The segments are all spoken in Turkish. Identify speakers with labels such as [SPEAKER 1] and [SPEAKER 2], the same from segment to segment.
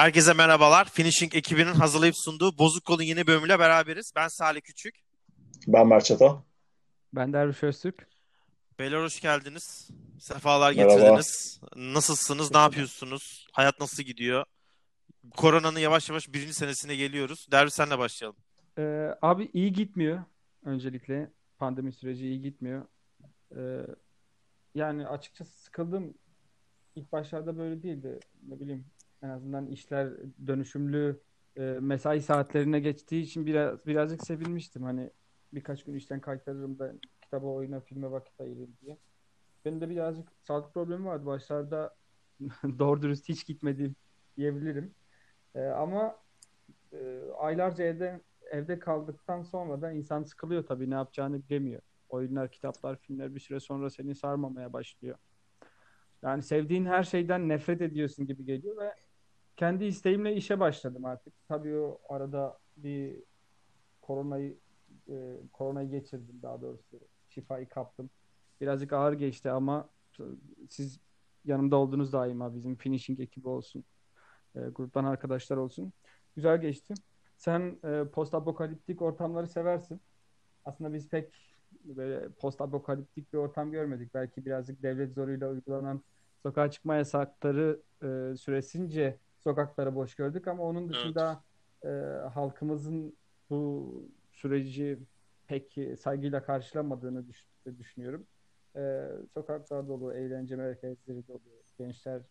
[SPEAKER 1] Herkese merhabalar. Finishing ekibinin hazırlayıp sunduğu Bozuk Kol'un yeni bölümüyle beraberiz. Ben Salih Küçük.
[SPEAKER 2] Ben Mert Çatal.
[SPEAKER 3] Ben Derviş Öztürk.
[SPEAKER 1] Beyler hoş geldiniz. Sefalar
[SPEAKER 2] Merhaba.
[SPEAKER 1] getirdiniz. Nasılsınız? Ne yapıyorsunuz? Hayat nasıl gidiyor? Koronanın yavaş yavaş birinci senesine geliyoruz. Derviş senle başlayalım.
[SPEAKER 3] Ee, abi iyi gitmiyor. Öncelikle pandemi süreci iyi gitmiyor. Ee, yani açıkçası sıkıldım. İlk başlarda böyle değildi. Ne bileyim en azından işler dönüşümlü e, mesai saatlerine geçtiği için biraz birazcık sevinmiştim. Hani birkaç gün işten kaytarırım da kitaba, oyuna, filme vakit ayırırım diye. Benim de birazcık sağlık problemi vardı. Başlarda doğru dürüst hiç gitmedi diyebilirim. Ee, ama e, aylarca evde evde kaldıktan sonra da insan sıkılıyor tabii ne yapacağını bilemiyor. Oyunlar, kitaplar, filmler bir süre sonra seni sarmamaya başlıyor. Yani sevdiğin her şeyden nefret ediyorsun gibi geliyor ve kendi isteğimle işe başladım artık. Tabii o arada bir koronayı e, koronayı geçirdim daha doğrusu. Şifayı kaptım. Birazcık ağır geçti ama siz yanımda oldunuz daima bizim finishing ekibi olsun. E, gruptan arkadaşlar olsun. Güzel geçti. Sen e, post apokaliptik ortamları seversin. Aslında biz pek böyle post apokaliptik bir ortam görmedik. Belki birazcık devlet zoruyla uygulanan sokağa çıkma yasakları e, süresince sokakları boş gördük ama onun dışında e, halkımızın bu süreci pek saygıyla karşılamadığını düş- düşünüyorum. E, sokaklar dolu, eğlence merkezleri dolu, gençler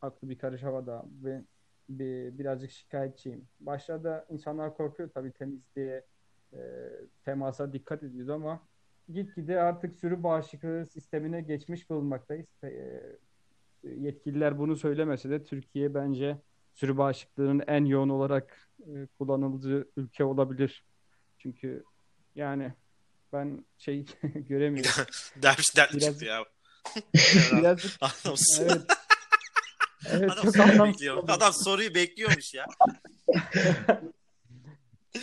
[SPEAKER 3] aklı bir karış havada ve bir, birazcık şikayetçiyim. Başlarda insanlar korkuyor tabii temizliğe, e, temasa dikkat ediyordu ama gitgide artık sürü bağışıklığı sistemine geçmiş bulunmaktayız. E, yetkililer bunu söylemese de Türkiye bence sürü bağışıklığının en yoğun olarak e, kullanıldığı ülke olabilir. Çünkü yani ben şey göremiyorum.
[SPEAKER 1] Derviş dertli
[SPEAKER 3] Biraz-
[SPEAKER 1] çıktı ya.
[SPEAKER 3] Birazcık
[SPEAKER 1] Anlamsız.
[SPEAKER 3] evet. Evet
[SPEAKER 1] Adam
[SPEAKER 3] çok
[SPEAKER 1] soruyu
[SPEAKER 3] anlamsız
[SPEAKER 1] bekliyor.
[SPEAKER 3] oldu.
[SPEAKER 1] Adam soruyu bekliyormuş ya.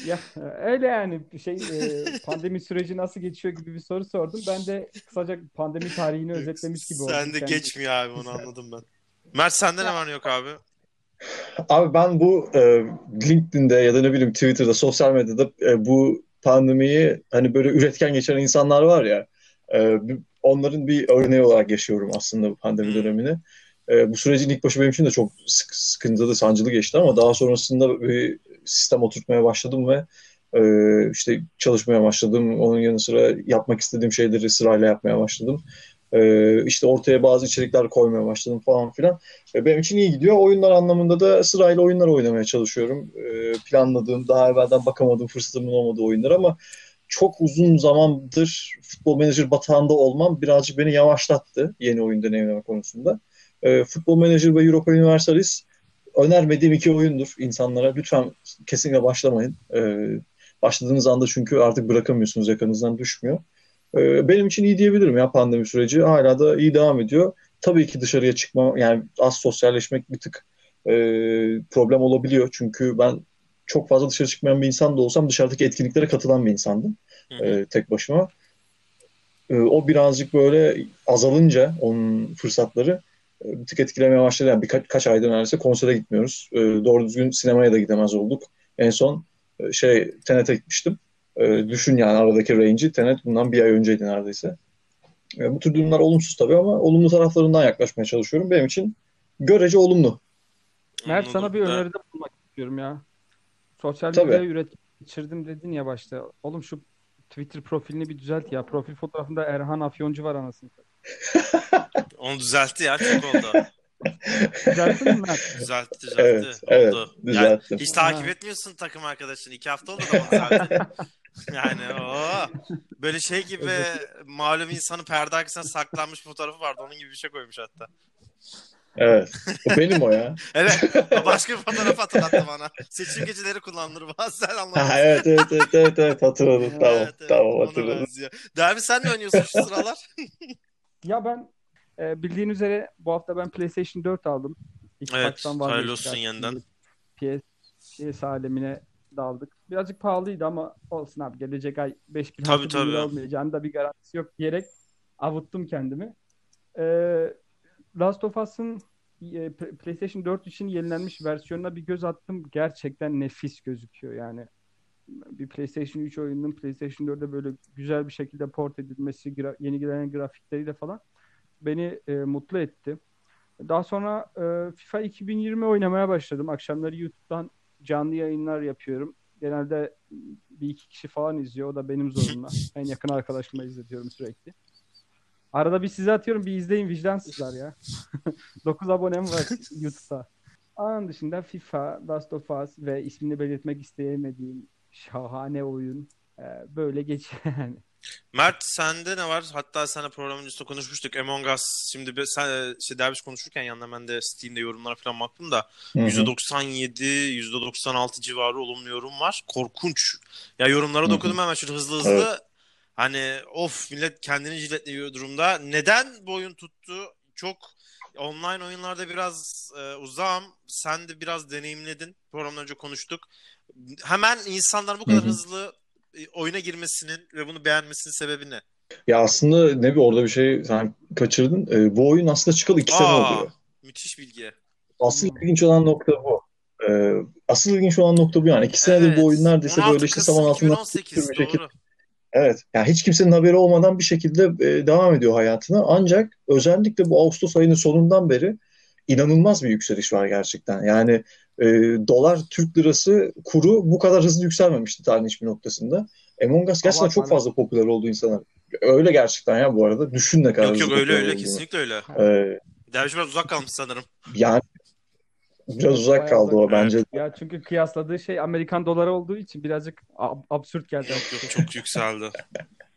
[SPEAKER 3] Ya öyle yani şey e, pandemi süreci nasıl geçiyor gibi bir soru sordum. Ben de kısaca pandemi tarihini özetlemiş gibi oldum.
[SPEAKER 1] Sen de
[SPEAKER 3] kendi-
[SPEAKER 1] geçmiyor abi onu anladım ben. Mert sende ne var ne yok abi?
[SPEAKER 2] Abi ben bu e, LinkedIn'de ya da ne bileyim Twitter'da, sosyal medyada e, bu pandemiyi hani böyle üretken geçen insanlar var ya e, bir- onların bir örneği olarak yaşıyorum aslında bu pandemi
[SPEAKER 1] Hmm.
[SPEAKER 2] dönemini. E, bu sürecin ilk başı benim için de çok sık, sıkıntılı, sancılı geçti ama daha sonrasında bir sistem oturtmaya başladım ve e, işte çalışmaya başladım. Onun yanı sıra yapmak istediğim şeyleri sırayla yapmaya başladım. E, işte ortaya bazı içerikler koymaya başladım falan filan. E, Benim için iyi gidiyor. Oyunlar anlamında da sırayla oyunlar oynamaya çalışıyorum. E, Planladığım, daha evvelden bakamadığım, fırsatımın olmadığı oyunlar ama çok uzun zamandır futbol menajer batağında olmam birazcık beni yavaşlattı yeni oyun deneyimleme konusunda. E, Futbol Manager ve Europa Universalis önermediğim iki oyundur insanlara. Lütfen kesinlikle başlamayın. E, başladığınız anda çünkü artık bırakamıyorsunuz, yakanızdan düşmüyor. E, benim için iyi diyebilirim ya pandemi süreci. Hala da iyi devam ediyor tabii ki dışarıya çıkma yani az sosyalleşmek bir tık e, problem olabiliyor. Çünkü ben çok fazla dışarı çıkmayan bir insan da olsam dışarıdaki etkinliklere katılan bir insandım
[SPEAKER 1] Hı hı.
[SPEAKER 2] e, tek başıma. E, o birazcık böyle azalınca onun fırsatları bir tık etkilemeye başladı. Yani birkaç kaç aydır neredeyse konsere gitmiyoruz. E, doğru düzgün sinemaya da gidemez olduk. En son e, şey Tenet'e gitmiştim. E, düşün yani aradaki range'i. Tenet bundan bir ay önceydi neredeyse. E, bu tür durumlar olumsuz tabii ama olumlu taraflarından yaklaşmaya çalışıyorum. Benim için görece olumlu.
[SPEAKER 3] Mert sana bir öneride bulunmak istiyorum ya. Sosyal medya üret geçirdim dedin ya başta. Oğlum şu Twitter profilini bir düzelt ya. Profil fotoğrafında Erhan Afyoncu var anasını. satayım.
[SPEAKER 1] Onu düzeltti ya çok oldu.
[SPEAKER 3] Düzelttin mi Mert?
[SPEAKER 1] Düzeltti düzeltti.
[SPEAKER 2] Evet, evet,
[SPEAKER 1] oldu.
[SPEAKER 2] düzelttim.
[SPEAKER 1] Yani hiç takip etmiyorsun takım arkadaşını. İki hafta oldu da onu düzeltti. Yani o böyle şey gibi malum insanın perde arkasına saklanmış fotoğrafı vardı. Onun gibi bir şey koymuş hatta.
[SPEAKER 2] Evet. O benim o ya.
[SPEAKER 1] Evet. o Başka bir fotoğraf hatırlattı bana. Seçim geceleri kullanılır bazen anlamadım.
[SPEAKER 2] Ha, evet, evet, evet, evet, evet, hatırladım. Tamam,
[SPEAKER 1] Evet, evet,
[SPEAKER 2] tamam hatırladım.
[SPEAKER 1] Derbi sen ne oynuyorsun şu sıralar?
[SPEAKER 3] Ya ben e, bildiğin üzere bu hafta ben PlayStation 4 aldım. Xbox'tan
[SPEAKER 1] Evet, hayırlı olsun yeniden.
[SPEAKER 3] PS, PS alemine daldık. Birazcık pahalıydı ama olsun abi gelecek ay 5000
[SPEAKER 1] Tabii,
[SPEAKER 3] 6000 lira
[SPEAKER 1] tabii.
[SPEAKER 3] olmayacağını da bir garantisi yok diyerek avuttum kendimi. Ee, Last of Us'ın e, PlayStation 4 için yenilenmiş versiyonuna bir göz attım. Gerçekten nefis gözüküyor yani. Bir PlayStation 3 oyununun PlayStation 4'e böyle güzel bir şekilde port edilmesi, gra- yeni gelen grafikleriyle falan beni e, mutlu etti. Daha sonra e, FIFA 2020 oynamaya başladım. Akşamları YouTube'dan canlı yayınlar yapıyorum. Genelde bir iki kişi falan izliyor. O da benim zorumla. En yakın arkadaşıma izletiyorum sürekli. Arada bir size atıyorum. Bir izleyin vicdansızlar ya. 9 abonem var YouTube'da. Onun dışında FIFA, Last of Us ve ismini belirtmek isteyemediğim şahane oyun. Ee, böyle geçiyor yani.
[SPEAKER 1] Mert sende ne var? Hatta sana program öncesinde konuşmuştuk. Among Us şimdi bir, sen işte derviş konuşurken yanında ben de Steam'de yorumlara falan baktım da
[SPEAKER 2] Hı hı.
[SPEAKER 1] %97, %96 civarı olumlu yorum var. Korkunç. Ya yorumlara okudum hemen şöyle hızlı hızlı. Hani of millet kendini jiletliyor durumda. Neden bu oyun tuttu? Çok online oyunlarda biraz e, uzağım. Sen de biraz deneyimledin. Programdan önce konuştuk. Hemen insanlar bu kadar
[SPEAKER 2] Hı hı.
[SPEAKER 1] hızlı e, oyuna girmesinin ve bunu beğenmesinin sebebi ne?
[SPEAKER 2] Ya aslında ne bir orada bir şey sen kaçırdın. Ee, bu oyun aslında çıkalı iki sene
[SPEAKER 1] Aa,
[SPEAKER 2] oluyor.
[SPEAKER 1] müthiş bilgi.
[SPEAKER 2] Asıl
[SPEAKER 3] Hmm.
[SPEAKER 2] ilginç olan nokta bu. Ee, asıl ilginç olan nokta bu yani. İki senedir
[SPEAKER 1] Evet.
[SPEAKER 2] bu oyun neredeyse
[SPEAKER 1] 16
[SPEAKER 2] böyle işte saman altından
[SPEAKER 1] 2018
[SPEAKER 2] bir şekilde. Evet. Yani hiç kimsenin haberi olmadan bir şekilde e, devam ediyor hayatına. Ancak özellikle bu Ağustos ayının sonundan beri inanılmaz bir yükseliş var gerçekten. Yani e, dolar Türk lirası kuru bu kadar hızlı yükselmemişti tarihin hiçbir noktasında. Among Us gerçekten
[SPEAKER 3] Abartma
[SPEAKER 2] çok fazla popüler oldu insanlar. Öyle gerçekten ya bu arada. Düşün ne kadar
[SPEAKER 1] Yok yok öyle öyle
[SPEAKER 2] olduğunu.
[SPEAKER 1] kesinlikle öyle.
[SPEAKER 2] Ee,
[SPEAKER 1] Derviş biraz uzak kalmış sanırım.
[SPEAKER 2] yani biraz uzak
[SPEAKER 3] Bayağı
[SPEAKER 2] kaldı o
[SPEAKER 3] uzak.
[SPEAKER 2] bence.
[SPEAKER 3] Ya çünkü kıyasladığı şey Amerikan doları olduğu için birazcık ab- absürt geldi.
[SPEAKER 1] Yok yok çok yükseldi.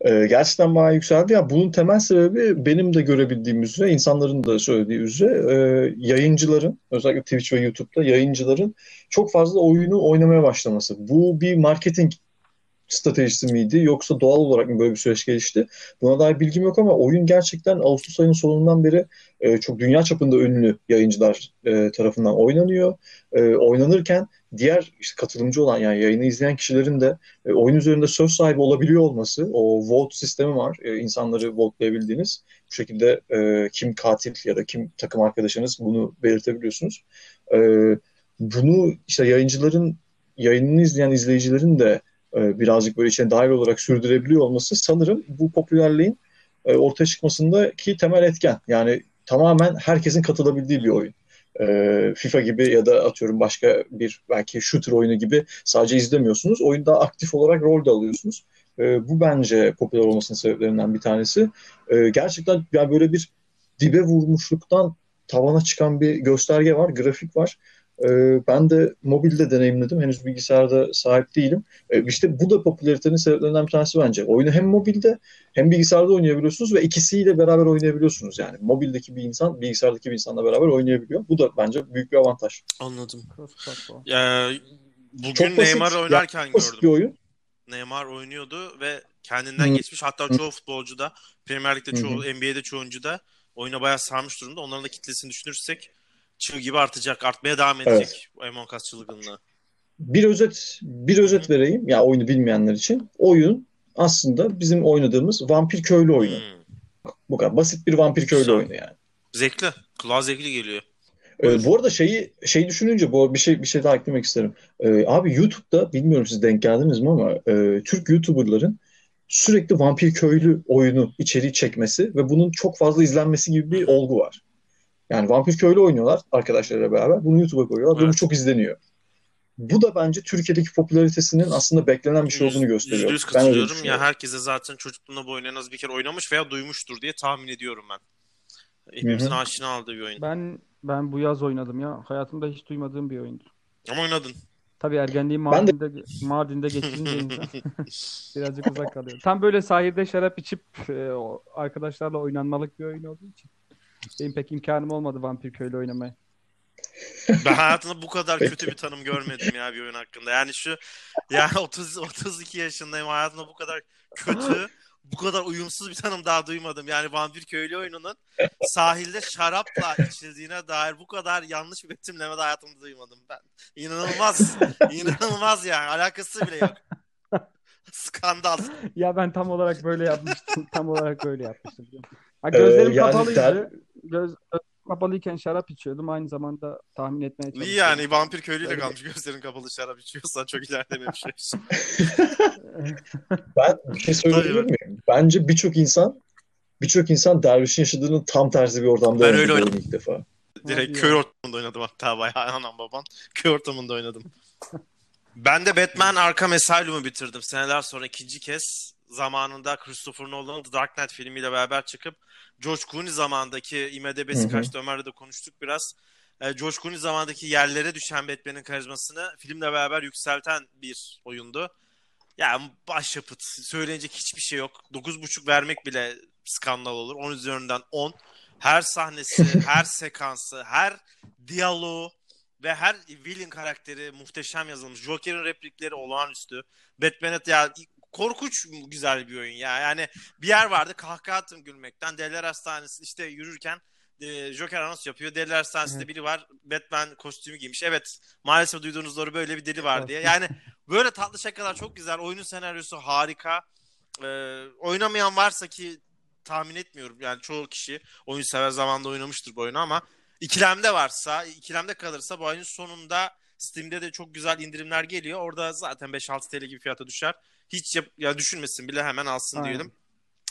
[SPEAKER 2] Ee, gerçekten bayağı yükseldi. Ya bunun temel sebebi benim de görebildiğim üzere, insanların da söylediği üzere e, yayıncıların, özellikle Twitch ve YouTube'da yayıncıların çok fazla oyunu oynamaya başlaması. Bu bir marketing stratejisi miydi yoksa doğal olarak mı böyle bir süreç gelişti? Buna dair bilgim yok ama oyun gerçekten Ağustos ayının sonundan beri e, çok dünya çapında ünlü yayıncılar e, tarafından oynanıyor. E, oynanırken diğer işte katılımcı olan yani yayını izleyen kişilerin de e, oyun üzerinde söz sahibi olabiliyor olması, o vote sistemi var. E, insanları votelayabildiğiniz. Bu şekilde e, kim katil ya da kim takım arkadaşınız bunu belirtebiliyorsunuz. E, bunu işte yayıncıların yayınını izleyen izleyicilerin de e, birazcık böyle içine dahil olarak sürdürebiliyor olması sanırım bu popülerliğin e, ortaya çıkmasındaki temel etken. Yani tamamen herkesin katılabildiği bir oyun. E, FIFA gibi ya da atıyorum başka bir belki shooter oyunu gibi sadece izlemiyorsunuz. Oyunda aktif olarak rol de alıyorsunuz. E, bu bence popüler olmasının sebeplerinden bir tanesi. E, gerçekten yani böyle bir dibe vurmuşluktan tavana çıkan bir gösterge var, grafik var. E, ben de mobilde deneyimledim. Henüz bilgisayarda sahip değilim. E, işte bu da popülaritenin sebeplerinden bir tanesi bence. Oyunu hem mobilde hem bilgisayarda oynayabiliyorsunuz ve ikisiyle beraber oynayabiliyorsunuz yani. Mobildeki bir insan bilgisayardaki bir insanla beraber oynayabiliyor. Bu da bence büyük bir avantaj.
[SPEAKER 1] Anladım. Ya, bugün
[SPEAKER 2] Çok basit,
[SPEAKER 1] Neymar oynarken
[SPEAKER 2] Basit bir
[SPEAKER 1] gördüm.
[SPEAKER 2] oyun.
[SPEAKER 1] Neymar oynuyordu ve kendinden
[SPEAKER 2] Hı.
[SPEAKER 1] geçmiş. Hatta çoğu futbolcu da Premier Lig'de
[SPEAKER 2] Hı
[SPEAKER 1] çoğu, NBA'de çoğu oyuncu da oyuna bayağı sarmış durumda. Onların da kitlesini düşünürsek çığ gibi artacak, artmaya devam edecek bu Among Us çılgınlığı.
[SPEAKER 2] Bir özet bir özet vereyim ya oyunu bilmeyenler için. Oyun aslında bizim oynadığımız vampir köylü oyunu.
[SPEAKER 1] Hmm.
[SPEAKER 2] Bu kadar basit bir vampir köylü
[SPEAKER 1] Güzel.
[SPEAKER 2] oyunu yani.
[SPEAKER 1] Zevkli. Kulağa zevkli geliyor.
[SPEAKER 2] Ee, bu arada şeyi şey düşününce bu bir şey bir şey daha eklemek isterim. Ee, abi YouTube'da bilmiyorum siz denk geldiniz mi ama e, Türk YouTuber'ların sürekli vampir köylü oyunu içeriği çekmesi ve bunun çok fazla izlenmesi gibi bir olgu var. Yani vampir köylü oynuyorlar arkadaşlarıyla beraber. Bunu YouTube'a koyuyorlar ve bu
[SPEAKER 1] Evet.
[SPEAKER 2] çok izleniyor. Bu da bence Türkiye'deki popülaritesinin aslında beklenen bir şey olduğunu gösteriyor.
[SPEAKER 1] Yüz
[SPEAKER 2] Ben
[SPEAKER 1] katılıyorum. Ya herkese zaten çocukluğunda bu oyunu en az bir kere oynamış veya duymuştur diye tahmin ediyorum ben. Hepimizin
[SPEAKER 2] Hı hı.
[SPEAKER 1] aşina olduğu bir oyun.
[SPEAKER 3] Ben ben bu yaz oynadım ya. Hayatımda hiç duymadığım bir oyundu.
[SPEAKER 1] Ama oynadın.
[SPEAKER 3] Tabii ergenliği
[SPEAKER 2] Ben de-
[SPEAKER 3] Mardin'de Mardin'de geçirince insan birazcık uzak kalıyor. Tam böyle sahilde şarap içip e, arkadaşlarla oynanmalık bir oyun olduğu için benim pek imkanım olmadı Vampir Köylü oynamaya.
[SPEAKER 1] Ben hayatımda bu kadar kötü bir tanım görmedim ya bir oyun hakkında. Yani şu ya 30 32 yaşındayım hayatımda bu kadar kötü, bu kadar uyumsuz bir tanım daha duymadım. Yani Vampir Köylü oyununun sahilde şarapla içildiğine dair bu kadar yanlış bir betimleme de hayatımda duymadım ben. İnanılmaz. İnanılmaz yani. Alakası bile yok. Skandal.
[SPEAKER 3] Ya ben tam olarak böyle yapmıştım. Tam olarak böyle yapmıştım. Ha, gözlerim
[SPEAKER 2] Ee, yani
[SPEAKER 3] kapalıydı.
[SPEAKER 2] der-
[SPEAKER 3] Göz, kapalıyken şarap içiyordum. Aynı zamanda tahmin etmeye çalışıyordum.
[SPEAKER 1] İyi yani vampir köylüyle
[SPEAKER 3] Öyle.
[SPEAKER 1] kalmış gözlerin kapalı şarap içiyorsan çok ilerlememiş.
[SPEAKER 2] Ben bir şey söyleyebilir miyim? Bence birçok insan birçok insan dervişin yaşadığının tam tersi bir ortamda
[SPEAKER 1] Ben
[SPEAKER 2] oynadı
[SPEAKER 1] öyle oynadım.
[SPEAKER 2] ilk defa.
[SPEAKER 1] Direkt
[SPEAKER 3] Hadi
[SPEAKER 1] köy
[SPEAKER 3] ya.
[SPEAKER 1] ortamında oynadım hatta bayağı anam babam. Köy ortamında oynadım. Ben de Batman Arkham Asylum'u bitirdim. Seneler sonra ikinci kez zamanında Christopher Nolan'ın The Dark Knight filmiyle beraber çıkıp George Clooney zamandaki IMDb'si
[SPEAKER 2] Hı hı.
[SPEAKER 1] kaçtı Ömer'le de konuştuk biraz. Ee, George Clooney zamandaki yerlere düşen Batman'in karizmasını filmle beraber yükselten bir oyundu. Yani başyapıt. Söylenecek hiçbir şey yok. 9.5 vermek bile skandal olur. 10 üzerinden 10. Her sahnesi, her sekansı, her diyaloğu ve her villain karakteri muhteşem yazılmış. Joker'in replikleri olağanüstü. Batman'e ya korkunç güzel bir oyun ya. Yani bir yer vardı kahkaha attım gülmekten. Deliler Hastanesi işte yürürken e, Joker anons yapıyor. Deliler Hastanesi'nde
[SPEAKER 3] Evet.
[SPEAKER 1] biri var. Batman kostümü giymiş. Evet maalesef duyduğunuz doğru böyle bir deli var diye. Yani böyle tatlı şakalar çok güzel. Oyunun senaryosu harika. Ee, oynamayan varsa ki tahmin etmiyorum. Yani çoğu kişi oyun sever zamanda oynamıştır bu oyunu ama ikilemde varsa, ikilemde kalırsa bu ayın sonunda Steam'de de çok güzel indirimler geliyor. Orada zaten 5-6 TL gibi fiyata düşer. Hiç yap, ya düşünmesin bile hemen alsın
[SPEAKER 3] Aynen.
[SPEAKER 1] diyelim.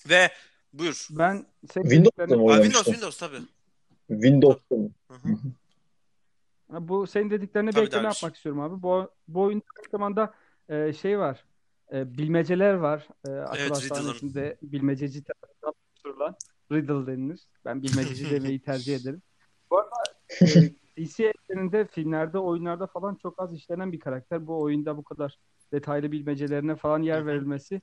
[SPEAKER 1] Ve buyur.
[SPEAKER 3] Ben
[SPEAKER 2] Windows'ta mı
[SPEAKER 1] Aa,
[SPEAKER 2] oynamıştın?
[SPEAKER 1] Windows, Windows tabii.
[SPEAKER 2] Windows'ta mı?
[SPEAKER 1] Hı hı.
[SPEAKER 3] Ha, Bu senin dediklerine
[SPEAKER 1] Tabii
[SPEAKER 3] bir ekleme yapmak istiyorum abi. Bu, bu oyunda aynı zamanda e, şey var. E, bilmeceler var. E, akıl
[SPEAKER 1] Evet,
[SPEAKER 3] hastanesinde bilmececi tarafından oluşturulan Riddle denilir. Ben bilmececi demeyi tercih ederim. Bu arada e, DC evreninde filmlerde, oyunlarda falan çok az işlenen bir karakter. Bu oyunda bu kadar detaylı bilmecelerine falan yer verilmesi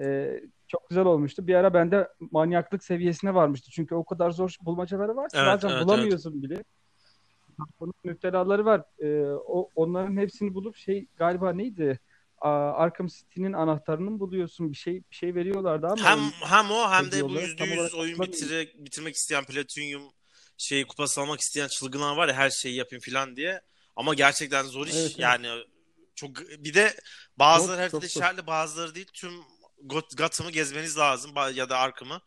[SPEAKER 3] e, çok güzel olmuştu. Bir ara bende manyaklık seviyesine varmıştı. Çünkü o kadar zor bulmacaları var ki
[SPEAKER 1] Evet,
[SPEAKER 3] bazen
[SPEAKER 1] evet,
[SPEAKER 3] bulamıyorsun bile. Bunun müptelaları var. Ee, o, onların hepsini bulup şey galiba neydi? Arkham City'nin anahtarını buluyorsun? Bir şey bir şey veriyorlardı ama
[SPEAKER 1] Hem hem o hem de bu
[SPEAKER 3] olarak
[SPEAKER 1] yüzde
[SPEAKER 3] tam
[SPEAKER 1] yüz
[SPEAKER 3] olarak
[SPEAKER 1] oyun
[SPEAKER 3] hatırlamıyorum.
[SPEAKER 1] bitire, bitirmek isteyen Platinum şey kupası almak isteyen çılgınlar var ya her şeyi yapayım falan diye. Ama gerçekten zor iş.
[SPEAKER 3] Evet, evet.
[SPEAKER 1] Yani çok bir de bazıları haritada işaretli bazıları değil. Tüm Got- Gotham'ı gezmeniz lazım ya da Arkham'ı.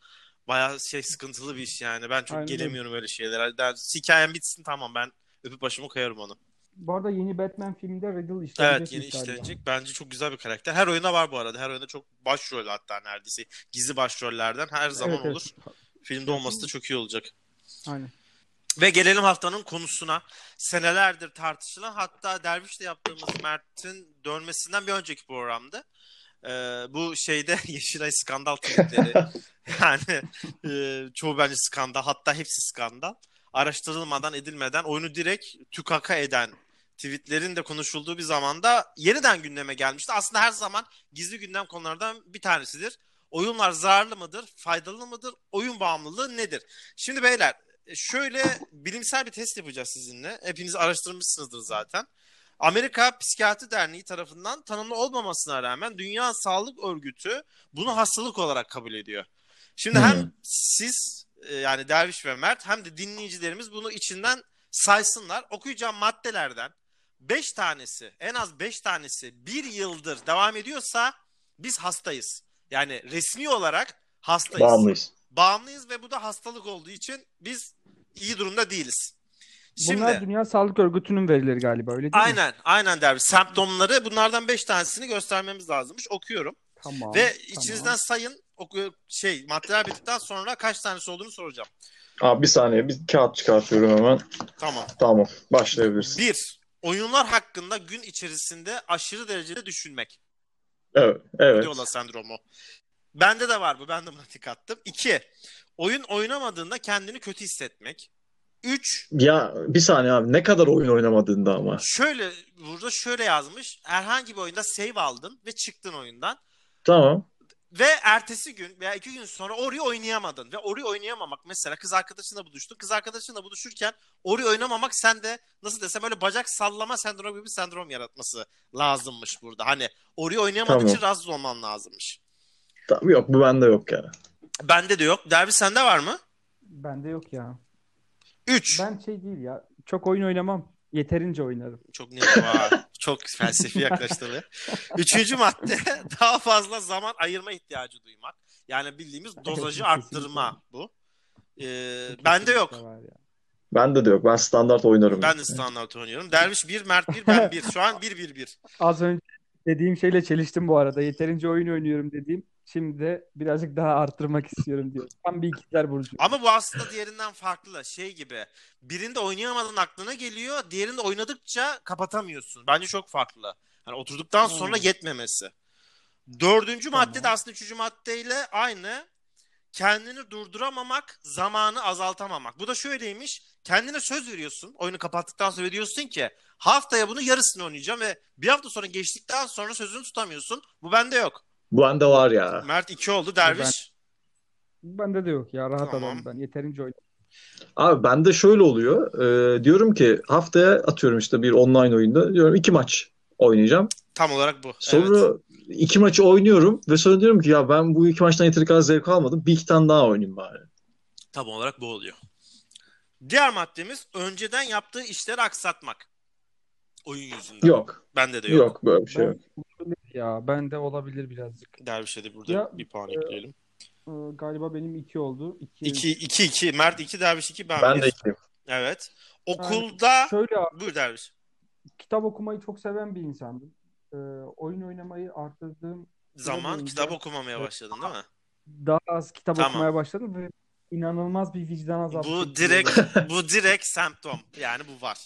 [SPEAKER 1] Bayağı şey sıkıntılı bir iş yani. Ben çok
[SPEAKER 3] Aynen
[SPEAKER 1] gelemiyorum öyle şeylere. Der, hikayem bitsin tamam ben öpüp başımı koyarım onu.
[SPEAKER 3] Bu arada yeni Batman filminde Riddle işlenecek
[SPEAKER 1] Evet yeni işlenecek. Bence çok güzel bir karakter. Her oyunda var bu arada. Her oyunda çok başrol hatta neredeyse. Gizli başrollerden her zaman
[SPEAKER 3] Evet, evet.
[SPEAKER 1] olur. Filmde olması da çok iyi olacak.
[SPEAKER 3] Aynen.
[SPEAKER 1] Ve gelelim haftanın konusuna. Senelerdir tartışılan hatta Derviş'le yaptığımız Mert'in dönmesinden bir önceki programdı. Ee, bu şeyde Yeşilay skandal tweetleri. yani e, çoğu bence skandal hatta hepsi skandal. Araştırılmadan edilmeden oyunu direkt tükaka eden tweetlerin de konuşulduğu bir zamanda yeniden gündeme gelmişti. Aslında her zaman gizli gündem konulardan bir tanesidir. Oyunlar zararlı mıdır, faydalı mıdır, oyun bağımlılığı nedir? Şimdi beyler şöyle bilimsel bir test yapacağız sizinle. Hepiniz araştırmışsınızdır zaten. Amerika Psikiyatri Derneği tarafından tanımlı olmamasına rağmen Dünya Sağlık Örgütü bunu hastalık olarak kabul ediyor. Şimdi
[SPEAKER 2] Hmm.
[SPEAKER 1] hem siz e, yani Derviş ve Mert hem de dinleyicilerimiz bunu içinden saysınlar. Okuyacağım maddelerden 5 tanesi en az 5 tanesi bir yıldır devam ediyorsa biz hastayız. Yani resmi olarak hastayız
[SPEAKER 2] Bağımlıyız.
[SPEAKER 1] Bağımlıyız ve bu da hastalık olduğu için biz iyi durumda değiliz. Şimdi
[SPEAKER 3] Bunlar Dünya Sağlık Örgütü'nün verileri galiba öyle değil mi?
[SPEAKER 1] aynen aynen derbi semptomları bunlardan 5 tanesini göstermemiz lazımmış. Okuyorum.
[SPEAKER 3] Tamam.
[SPEAKER 1] ve
[SPEAKER 3] tamam.
[SPEAKER 1] içinizden sayın oku şey maddeler bittikten sonra kaç tanesi olduğunu soracağım.
[SPEAKER 2] Abi bir saniye bir kağıt çıkartıyorum hemen.
[SPEAKER 1] Tamam.
[SPEAKER 2] Tamam başlayabiliriz.
[SPEAKER 1] 1. Oyunlar hakkında gün içerisinde aşırı derecede düşünmek.
[SPEAKER 2] Evet. Evet.
[SPEAKER 1] Viola sendromu. Bende de var bu. Ben de buna tik attım. 2. Oyun oynamadığında kendini kötü hissetmek. 3.
[SPEAKER 2] Ya bir saniye abi ne kadar oyun oynamadığında ama.
[SPEAKER 1] Şöyle burada şöyle yazmış. Herhangi bir oyunda save aldın ve çıktın oyundan.
[SPEAKER 2] Tamam.
[SPEAKER 1] Ve ertesi gün veya iki gün sonra Ori oynayamadın. Ve Ori oynayamamak mesela kız arkadaşınla buluştun. Kız arkadaşınla buluşurken Ori oynamamak sende nasıl desem böyle bacak sallama sendromu gibi bir sendrom yaratması lazımmış burada. Hani Ori oynayamadığın
[SPEAKER 2] Tamam.
[SPEAKER 1] için rahatsız olman lazımmış.
[SPEAKER 2] Tamam, yok bu bende yok ya.
[SPEAKER 1] Bende de yok. Derbi sende var mı?
[SPEAKER 3] Bende yok ya.
[SPEAKER 1] 3.
[SPEAKER 3] Ben şey değil ya. Çok oyun oynamam. Yeterince oynarım.
[SPEAKER 1] Çok net var. Çok felsefi yaklaştı. Üçüncü madde daha fazla zaman ayırma ihtiyacı duymak. Yani bildiğimiz dozajı arttırma bu. Ee, bende yok.
[SPEAKER 2] Bende de yok. Ben standart oynarım.
[SPEAKER 1] Ben de standart oynuyorum. Derviş 1, Mert 1, ben 1. Şu an 1-1-1.
[SPEAKER 3] Az önce dediğim şeyle çeliştim bu arada. Yeterince oyun oynuyorum dediğim. Şimdi de birazcık daha arttırmak istiyorum diyor. Tam bir ikizler burcu.
[SPEAKER 1] Ama bu aslında diğerinden farklı. Şey gibi. Birinde oynayamadığın aklına geliyor. Diğerinde oynadıkça kapatamıyorsun. Bence çok farklı. Hani oturduktan sonra
[SPEAKER 3] Hmm.
[SPEAKER 1] yetmemesi. Dördüncü
[SPEAKER 3] Tamam.
[SPEAKER 1] madde de aslında üçüncü maddeyle aynı. Kendini durduramamak, zamanı azaltamamak. Bu da şöyleymiş. Kendine söz veriyorsun. Oyunu kapattıktan sonra diyorsun ki haftaya bunu yarısını oynayacağım ve bir hafta sonra geçtikten sonra sözünü tutamıyorsun. Bu bende yok.
[SPEAKER 2] Bu bende var ya.
[SPEAKER 1] Mert 2 oldu. Derviş.
[SPEAKER 3] Bende de yok ya. Rahat
[SPEAKER 1] Tamam.
[SPEAKER 3] adamım ben. Yeterince oynadım.
[SPEAKER 2] Abi bende şöyle oluyor. Ee, diyorum ki haftaya atıyorum işte bir online oyunda diyorum iki maç oynayacağım.
[SPEAKER 1] Tam olarak bu.
[SPEAKER 2] Sonra
[SPEAKER 1] Evet.
[SPEAKER 2] iki maçı oynuyorum ve sonra diyorum ki ya ben bu iki maçtan yeteri kadar zevk almadım. Bir iki tane daha oynayayım bari.
[SPEAKER 1] Tam olarak bu oluyor. Diğer maddemiz önceden yaptığı işleri aksatmak. Oyun yüzünden.
[SPEAKER 2] Yok.
[SPEAKER 1] Bende de yok.
[SPEAKER 2] Yok böyle bir şey
[SPEAKER 3] Ben-
[SPEAKER 2] yok.
[SPEAKER 3] Ya bende olabilir birazcık.
[SPEAKER 1] Derviş'e de burada
[SPEAKER 3] Ya,
[SPEAKER 1] bir puan
[SPEAKER 3] e,
[SPEAKER 1] ekleyelim.
[SPEAKER 3] Ee, galiba benim iki oldu. İki,
[SPEAKER 1] 2 2 2 Mert 2 Derviş 2 ben
[SPEAKER 2] Ben
[SPEAKER 1] 1.
[SPEAKER 2] de ikiyim.
[SPEAKER 1] Evet. Okulda
[SPEAKER 3] Şöyle abi,
[SPEAKER 1] buyur Derviş.
[SPEAKER 3] kitap okumayı çok seven bir insandım. Ee, oyun oynamayı arttırdığım
[SPEAKER 1] Zaman
[SPEAKER 3] boyunca-
[SPEAKER 1] kitap okumamaya
[SPEAKER 3] Evet.
[SPEAKER 1] başladın değil mi?
[SPEAKER 3] daha az kitap
[SPEAKER 1] Tamam.
[SPEAKER 3] okumaya başladım ve inanılmaz bir vicdan azabı
[SPEAKER 1] Bu direkt bu direkt semptom. Yani bu var.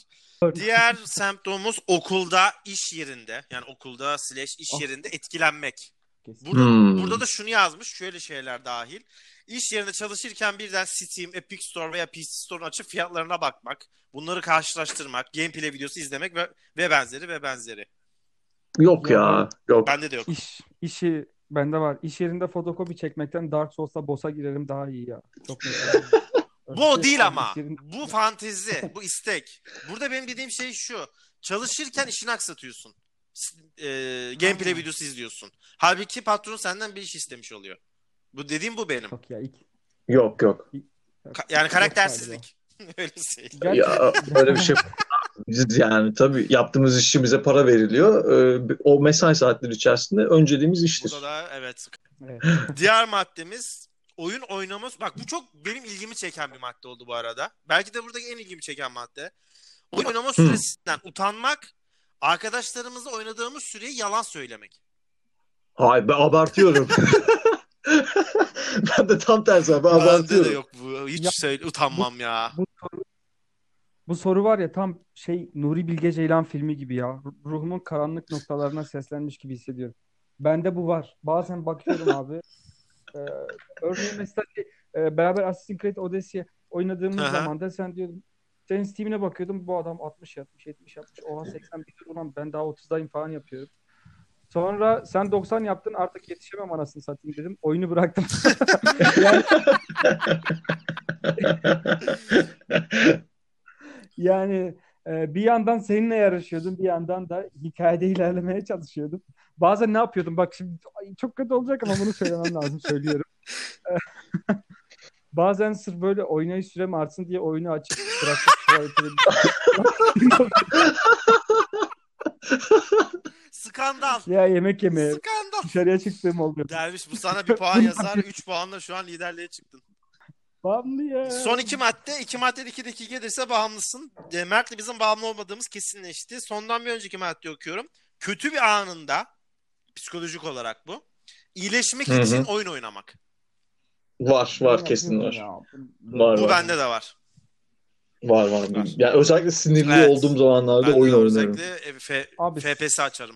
[SPEAKER 1] Diğer semptomumuz okulda, iş yerinde yani okulda slash iş
[SPEAKER 3] Oh.
[SPEAKER 1] yerinde etkilenmek. Burada,
[SPEAKER 2] Hmm.
[SPEAKER 1] burada da şunu yazmış. Şöyle şeyler dahil. İş yerinde çalışırken birden Steam, Epic Store veya PC Store'unu açıp fiyatlarına bakmak. Bunları karşılaştırmak. Gameplay videosu izlemek ve, ve benzeri ve benzeri.
[SPEAKER 2] Yok ya.
[SPEAKER 3] Ya,
[SPEAKER 2] Yok.
[SPEAKER 1] Bende de yok.
[SPEAKER 3] İş, işi bende var. İş yerinde fotokopi çekmekten Dark Souls'ta boss'a girerim daha iyi ya. Çok.
[SPEAKER 1] Bu o değil ama. Bu fantezi. Bu istek. Burada benim dediğim şey şu. Çalışırken işini aksatıyorsun. E, gameplay videosu izliyorsun. Halbuki patron senden bir iş istemiş oluyor. Bu dediğim bu benim.
[SPEAKER 3] Yok ya. ilk-
[SPEAKER 2] Yok yok.
[SPEAKER 1] Ka- yani karaktersizlik. Öyle
[SPEAKER 3] galiba.
[SPEAKER 2] Ya böyle bir şey biz yani tabii yaptığımız işi bize para veriliyor. Ee, o mesai saatleri içerisinde önceliğimiz iştir.
[SPEAKER 1] Burada da evet.
[SPEAKER 3] Evet.
[SPEAKER 1] Diğer maddemiz oyun oynaması. Bak bu çok benim ilgimi çeken bir madde oldu bu arada. Belki de buradaki en ilgimi çeken madde. Oyun oynama süresinden utanmak, arkadaşlarımızla oynadığımız süreyi yalan söylemek.
[SPEAKER 2] Hayır ben abartıyorum. ben de tam tersi ben
[SPEAKER 1] Bende de
[SPEAKER 2] abartıyorum.
[SPEAKER 1] yok bu. Hiç
[SPEAKER 3] Ya-
[SPEAKER 1] söyle utanmam ya.
[SPEAKER 3] Bu soru, bu soru var ya tam şey Nuri Bilge Ceylan filmi gibi ya. Ru- Ruhumun karanlık noktalarına seslenmiş gibi hissediyorum. Bende bu var. Bazen bakıyorum abi. Ee, örneğin mesela e, beraber Assassin's Creed Odyssey oynadığımız
[SPEAKER 1] Aha.
[SPEAKER 3] zaman da sen diyordum senin Steam'ine bakıyordum bu adam 60 yapmış 70 yapmış. Oha 81 ulan ben daha 30'dayım falan yapıyorum. Sonra sen 90 yaptın artık yetişemem anasını satayım dedim. Oyunu bıraktım. yani, Yani e, bir yandan seninle yarışıyordum, bir yandan da hikayede ilerlemeye çalışıyordum. Bazen ne yapıyordum? Bak şimdi ay, çok kötü olacak ama bunu söylemem lazım, söylüyorum. Bazen sırf böyle oynayış sürem artsın diye oyunu açıp
[SPEAKER 1] Skandal.
[SPEAKER 3] ya yemek yemeye
[SPEAKER 1] Skandal.
[SPEAKER 3] dışarıya çıktığım oluyor.
[SPEAKER 1] Derviş bu sana bir puan yazar. 3 puanla şu an liderliğe çıktın.
[SPEAKER 3] Bağımlı ya.
[SPEAKER 1] Son iki madde. iki madde iki dakika gelirse bağımlısın. E, Mert'le bizim bağımlı olmadığımız kesinleşti. Sondan bir önceki madde okuyorum. Kötü bir anında psikolojik olarak bu. İyileşmek
[SPEAKER 2] Hı hı.
[SPEAKER 1] için oyun oynamak.
[SPEAKER 2] Var var kesin var. Var
[SPEAKER 1] Bu
[SPEAKER 2] var.
[SPEAKER 1] bende de var.
[SPEAKER 2] Var var.
[SPEAKER 1] Var.
[SPEAKER 2] Yani özellikle sinirli
[SPEAKER 1] Evet.
[SPEAKER 2] olduğum zamanlarda
[SPEAKER 1] Ben
[SPEAKER 2] oyun oynarım.
[SPEAKER 1] özellikle F-
[SPEAKER 3] Abi,
[SPEAKER 1] FPS açarım.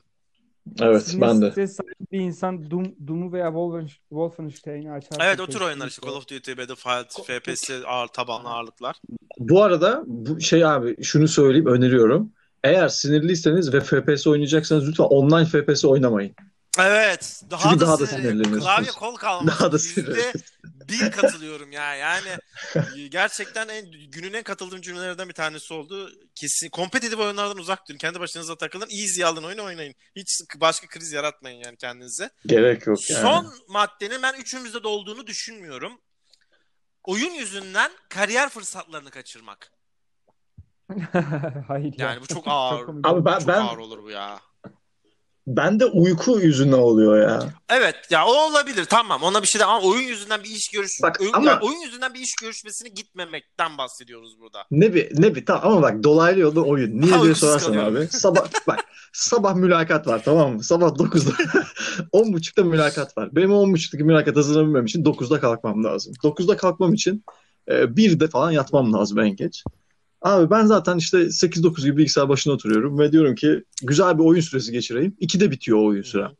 [SPEAKER 2] Evet
[SPEAKER 3] Sinir
[SPEAKER 2] ben de.
[SPEAKER 3] sahibi bir insan Doom, Doom'u veya Wolfen- Wolfenstein'i açar.
[SPEAKER 1] Evet o tür oyunlar işte Call of Duty, Battlefield, FPS ağır tabanlı ağırlıklar.
[SPEAKER 2] Bu arada bu şey abi şunu söyleyeyim öneriyorum. Eğer sinirliyseniz ve FPS oynayacaksanız lütfen online FPS oynamayın.
[SPEAKER 1] Evet. Daha
[SPEAKER 2] Çünkü
[SPEAKER 1] da,
[SPEAKER 2] daha da sinirleniyorsunuz.
[SPEAKER 1] Klavye kol kalması.
[SPEAKER 2] Daha da sinirli.
[SPEAKER 1] bin katılıyorum ya. Yani gerçekten en günün en katıldığım cümlelerden bir tanesi oldu. Kesin kompetitif oyunlardan uzak durun. Kendi başınıza takılın. Easy alın oyunu oynayın. Hiç başka kriz yaratmayın yani kendinize.
[SPEAKER 2] Gerek yok yani.
[SPEAKER 1] Son maddenin ben üçümüzde de olduğunu düşünmüyorum. Oyun yüzünden kariyer fırsatlarını kaçırmak.
[SPEAKER 3] Hayır ya.
[SPEAKER 1] Yani bu çok ağır.
[SPEAKER 3] komik.
[SPEAKER 2] Abi ben
[SPEAKER 1] çok
[SPEAKER 2] ben
[SPEAKER 1] ağır olur bu ya.
[SPEAKER 2] bende uyku yüzünden oluyor ya.
[SPEAKER 1] Evet ya o olabilir tamam ona bir şey de ama oyun yüzünden bir iş görüş
[SPEAKER 2] Bak,
[SPEAKER 1] oyun,
[SPEAKER 2] ama-
[SPEAKER 1] ya oyun yüzünden bir iş görüşmesini gitmemekten bahsediyoruz burada.
[SPEAKER 2] Ne bir ne bir tamam ama bak dolaylı yolda oyun. Niye
[SPEAKER 1] Ha,
[SPEAKER 2] diye sorarsan abi. Sabah bak sabah mülakat var tamam mı? Sabah 9'da 10.30'da mülakat var. Benim 10.30'daki mülakat hazırlanabilmem için 9'da kalkmam lazım. 9'da kalkmam için e, 1'de falan yatmam lazım en geç. Abi ben zaten işte 8-9 gibi bilgisayar başına oturuyorum ve diyorum ki güzel bir oyun süresi geçireyim. 2'de bitiyor o oyun sürem.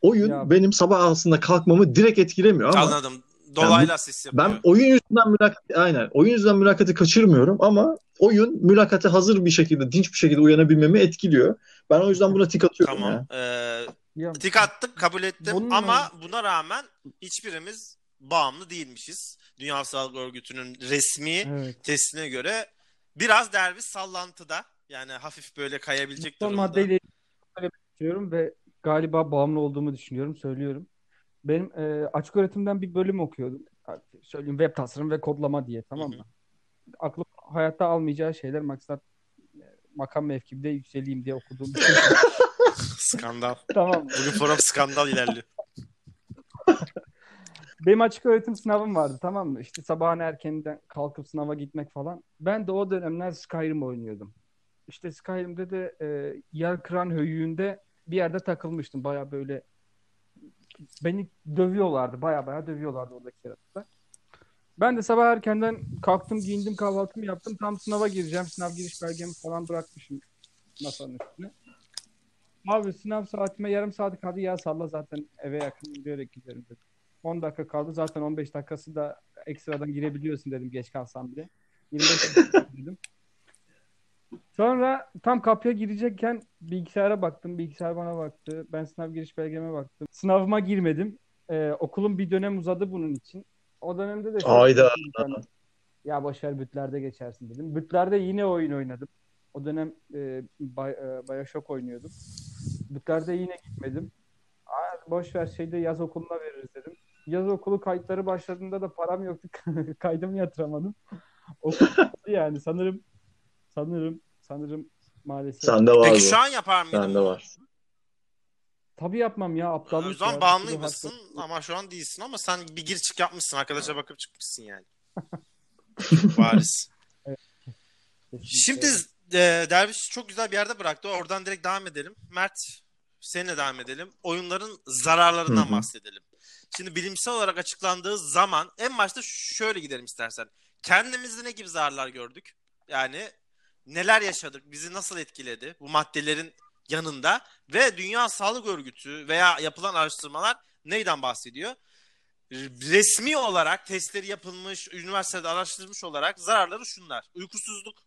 [SPEAKER 2] Oyun
[SPEAKER 3] Ya-
[SPEAKER 2] benim sabah aslında kalkmamı direkt etkilemiyor ama
[SPEAKER 1] Anladım. Dolaylı
[SPEAKER 2] bu-
[SPEAKER 1] asist yapıyor.
[SPEAKER 2] ben oyun yüzünden mülakat aynen oyun yüzünden mülakatı kaçırmıyorum ama oyun mülakate hazır bir şekilde dinç bir şekilde uyanabilmemi etkiliyor. Ben o yüzden buna tik atıyorum
[SPEAKER 1] Tamam.
[SPEAKER 2] ya.
[SPEAKER 1] Ee,
[SPEAKER 3] Ya,
[SPEAKER 1] tik attık kabul ettim
[SPEAKER 3] Bunun-
[SPEAKER 1] ama buna rağmen hiçbirimiz bağımlı değilmişiz. Dünya Sağlık Örgütü'nün resmi
[SPEAKER 3] evet.
[SPEAKER 1] testine göre biraz derviş sallantıda. Yani hafif böyle kayabilecek
[SPEAKER 3] Son
[SPEAKER 1] durumda.
[SPEAKER 3] maddeyle düşünüyorum ve galiba bağımlı olduğumu düşünüyorum, söylüyorum. Benim e, açık öğretimden bir bölüm okuyordum. Söyleyeyim web tasarım ve kodlama diye tamam
[SPEAKER 1] Hı hı.
[SPEAKER 3] mı? Aklım hayatta almayacağı şeyler maksat e, makam mevkimde yükseleyim diye okuduğum bir şey.
[SPEAKER 1] Skandal.
[SPEAKER 3] tamam mı?
[SPEAKER 1] Bugün program skandal ilerliyor.
[SPEAKER 3] Benim açık öğretim sınavım vardı tamam mı? İşte sabahın erkeninden kalkıp sınava gitmek falan. Ben de o dönemler Skyrim oynuyordum. İşte Skyrim'de de e, yer kıran höyüğünde bir yerde takılmıştım. Baya böyle beni dövüyorlardı. Baya baya dövüyorlardı oradaki yaratıklar. Ben de sabah erkenden kalktım, giyindim, kahvaltımı yaptım. Tam sınava gireceğim. Sınav giriş belgemi falan bırakmışım masanın üstüne. Abi sınav saatime yarım saat kaldı. Ya salla zaten eve yakın yürüyerek giderim dedim. 10 dakika kaldı. Zaten 15 dakikası da ekstradan girebiliyorsun dedim geç kalsam bile. 25 dakika dedim. Sonra tam kapıya girecekken bilgisayara baktım. Bilgisayar bana baktı. Ben sınav giriş belgeme baktım. Sınavıma girmedim. Ee, okulun bir dönem uzadı bunun için. O dönemde de dedim, ya boşver bütlerde geçersin dedim. Bütlerde yine oyun oynadım. O dönem e, Bay- e, Bioshock oynuyordum. Bütlerde yine gitmedim. Aa, boş ver şeyde yaz okuluna veririz dedim. Yaz okulu kayıtları başladığında da param yoktu. Kaydımı yatıramadım. Okul yani sanırım sanırım sanırım maalesef.
[SPEAKER 2] Sende var
[SPEAKER 1] Peki
[SPEAKER 2] bu.
[SPEAKER 1] şu an yapar mıydın?
[SPEAKER 2] Sende var.
[SPEAKER 3] Tabii yapmam ya
[SPEAKER 1] O
[SPEAKER 3] aptallık
[SPEAKER 1] yüzden
[SPEAKER 3] ya.
[SPEAKER 1] bağımlıymışsın ama şu an değilsin ama sen bir gir çık yapmışsın. Arkadaşa bakıp çıkmışsın yani. Bariz. Şimdi e, Derviş çok güzel bir yerde bıraktı. Oradan direkt devam edelim. Mert seninle devam edelim. Oyunların zararlarından
[SPEAKER 2] Hı hı.
[SPEAKER 1] bahsedelim. Şimdi bilimsel olarak açıklandığı zaman en başta şöyle gidelim istersen. Kendimizde ne gibi zararlar gördük? Yani neler yaşadık? Bizi nasıl etkiledi? Bu maddelerin yanında ve Dünya Sağlık Örgütü veya yapılan araştırmalar neyden bahsediyor? Resmi olarak testleri yapılmış, üniversitede araştırılmış olarak zararları şunlar. Uykusuzluk,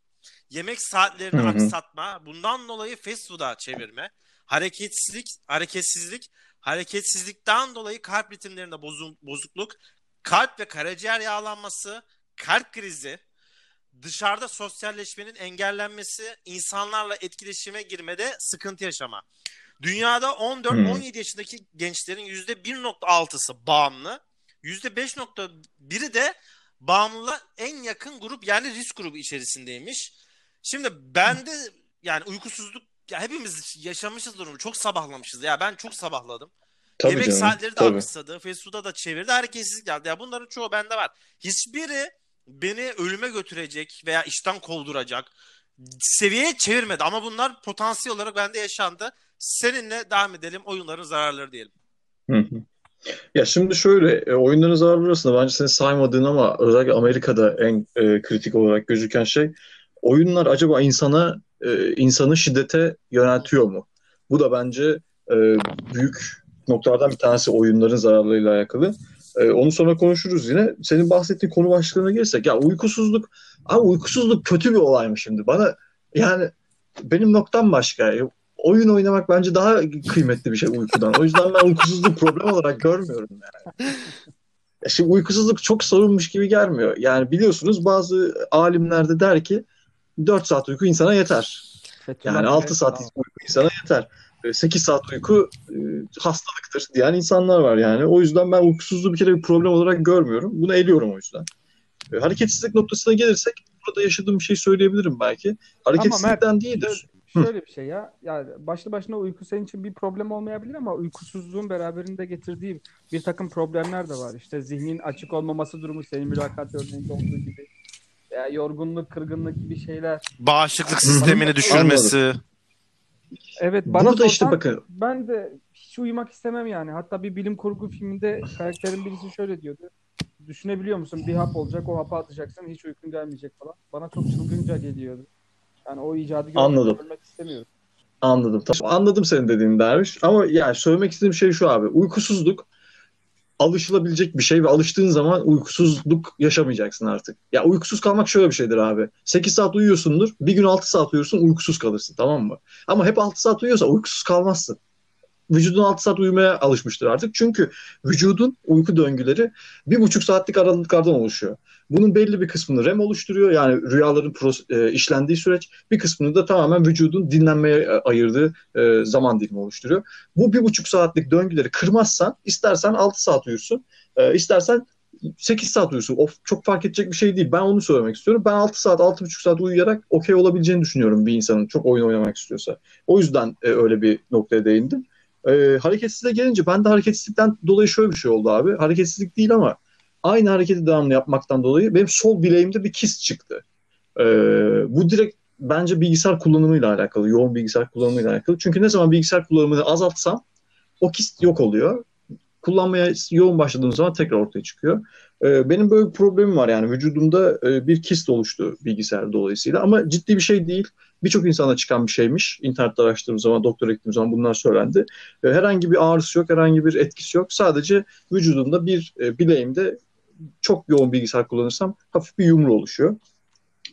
[SPEAKER 1] yemek saatlerini
[SPEAKER 2] Hı hı.
[SPEAKER 1] aksatma, bundan dolayı fast food'a çevirme, hareketsizlik, hareketsizlik, hareketsizlikten dolayı kalp ritimlerinde bozukluk, kalp ve karaciğer yağlanması, kalp krizi, dışarıda sosyalleşmenin engellenmesi, insanlarla etkileşime girmede sıkıntı yaşama. Dünyada 14-17 yaşındaki gençlerin %1.6'sı bağımlı, %5.1'i de bağımlılığa en yakın grup yani risk grubu içerisindeymiş. Şimdi bende yani uykusuzluk ya hepimiz yaşamışız durumu. Çok sabahlamışız. Ya ben çok sabahladım.
[SPEAKER 2] Tabii
[SPEAKER 1] Yemek
[SPEAKER 2] canım.
[SPEAKER 1] saatleri de
[SPEAKER 2] Tabii.
[SPEAKER 1] aksadı. Fast food'a da çevirdi. Hareketsizlik geldi. Ya bunların çoğu bende var. Hiçbiri beni ölüme götürecek veya işten kovduracak seviyeye çevirmedi. Ama bunlar potansiyel olarak bende yaşandı. Seninle devam edelim. Oyunların zararları diyelim.
[SPEAKER 2] Hı hı. Ya şimdi şöyle e, oyunların zararları arasında bence senin saymadığın ama özellikle Amerika'da en e, kritik olarak gözüken şey oyunlar acaba insana e, insanı şiddete yöneltiyor mu? Bu da bence e, büyük noktalardan bir tanesi oyunların zararlarıyla alakalı. E, onu sonra konuşuruz yine. Senin bahsettiğin konu başlığına gelirsek ya uykusuzluk abi uykusuzluk kötü bir olay mı şimdi? Bana yani benim noktam başka. E, oyun oynamak bence daha kıymetli bir şey uykudan. O yüzden ben uykusuzluk problem olarak görmüyorum yani. Ya şimdi uykusuzluk çok sorunmuş gibi gelmiyor. Yani biliyorsunuz bazı alimler de der ki 4 saat uyku insana yeter.
[SPEAKER 3] Fethullah
[SPEAKER 2] Yani
[SPEAKER 3] Gülen-
[SPEAKER 2] 6 saat uyku insana yeter. 8 saat uyku e, hastalıktır diyen insanlar var yani. O yüzden ben uykusuzluğu bir kere bir problem olarak görmüyorum. Bunu eliyorum o yüzden. E, Hareketsizlik noktasına gelirsek burada yaşadığım bir şey söyleyebilirim belki. Hareketsizlikten değildir.
[SPEAKER 3] Şöyle, şöyle bir şey ya. Yani başlı başına uyku senin için bir problem olmayabilir ama uykusuzluğun beraberinde getirdiği bir takım problemler de var. İşte zihnin açık olmaması durumu senin mülakat örneğinde olduğu gibi. Veya yorgunluk, kırgınlık gibi şeyler.
[SPEAKER 1] Bağışıklık sistemini düşürmesi.
[SPEAKER 3] Evet bana
[SPEAKER 2] Bunu da işte bakın
[SPEAKER 3] ben de hiç uyumak istemem yani. Hatta bir bilim kurgu filminde karakterin birisi şöyle diyordu. Düşünebiliyor musun? Bir hap olacak, o hapı atacaksın, hiç uykun gelmeyecek falan. Bana çok çılgınca geliyordu. Yani o icadı
[SPEAKER 2] Anladım.
[SPEAKER 3] görmek istemiyorum.
[SPEAKER 2] Anladım. Tamam. Anladım senin dediğin Derviş. Ama yani söylemek istediğim şey şu abi. Uykusuzluk alışılabilecek bir şey ve alıştığın zaman uykusuzluk yaşamayacaksın artık. Ya uykusuz kalmak şöyle bir şeydir abi. 8 saat uyuyorsundur. Bir gün 6 saat uyursun uykusuz kalırsın tamam mı? Ama hep 6 saat uyuyorsa uykusuz kalmazsın. Vücudun 6 saat uyumaya alışmıştır artık. Çünkü vücudun uyku döngüleri bir buçuk saatlik aralıklardan oluşuyor. Bunun belli bir kısmını REM oluşturuyor. Yani rüyaların e, işlendiği süreç. Bir kısmını da tamamen vücudun dinlenmeye e, ayırdığı e, zaman dilimi oluşturuyor. Bu bir buçuk saatlik döngüleri kırmazsan istersen 6 saat uyursun. istersen 8 saat uyursun. Of, çok fark edecek bir şey değil. Ben onu söylemek istiyorum. Ben 6 saat, 6,5 saat uyuyarak okey olabileceğini düşünüyorum bir insanın çok oyun oynamak istiyorsa. O yüzden e, öyle bir noktaya değindim. E, hareketsizliğe gelince ben de hareketsizlikten dolayı şöyle bir şey oldu abi. Hareketsizlik değil ama aynı hareketi devamlı yapmaktan dolayı benim sol bileğimde bir kist çıktı. E, bu direkt bence bilgisayar kullanımıyla alakalı, yoğun bilgisayar kullanımıyla alakalı. Çünkü ne zaman bilgisayar kullanımını azaltsam o kist yok oluyor. Kullanmaya yoğun başladığım zaman tekrar ortaya çıkıyor. Ee, benim böyle bir problemim var yani vücudumda e, bir kist oluştu bilgisayar dolayısıyla ama ciddi bir şey değil. Birçok insana çıkan bir şeymiş. İnternette araştırdığım zaman, doktora gittiğim zaman bunlar söylendi. Herhangi bir ağrısı yok, herhangi bir etkisi yok. Sadece vücudumda bir e, bileğimde çok yoğun bilgisayar kullanırsam hafif bir yumru oluşuyor.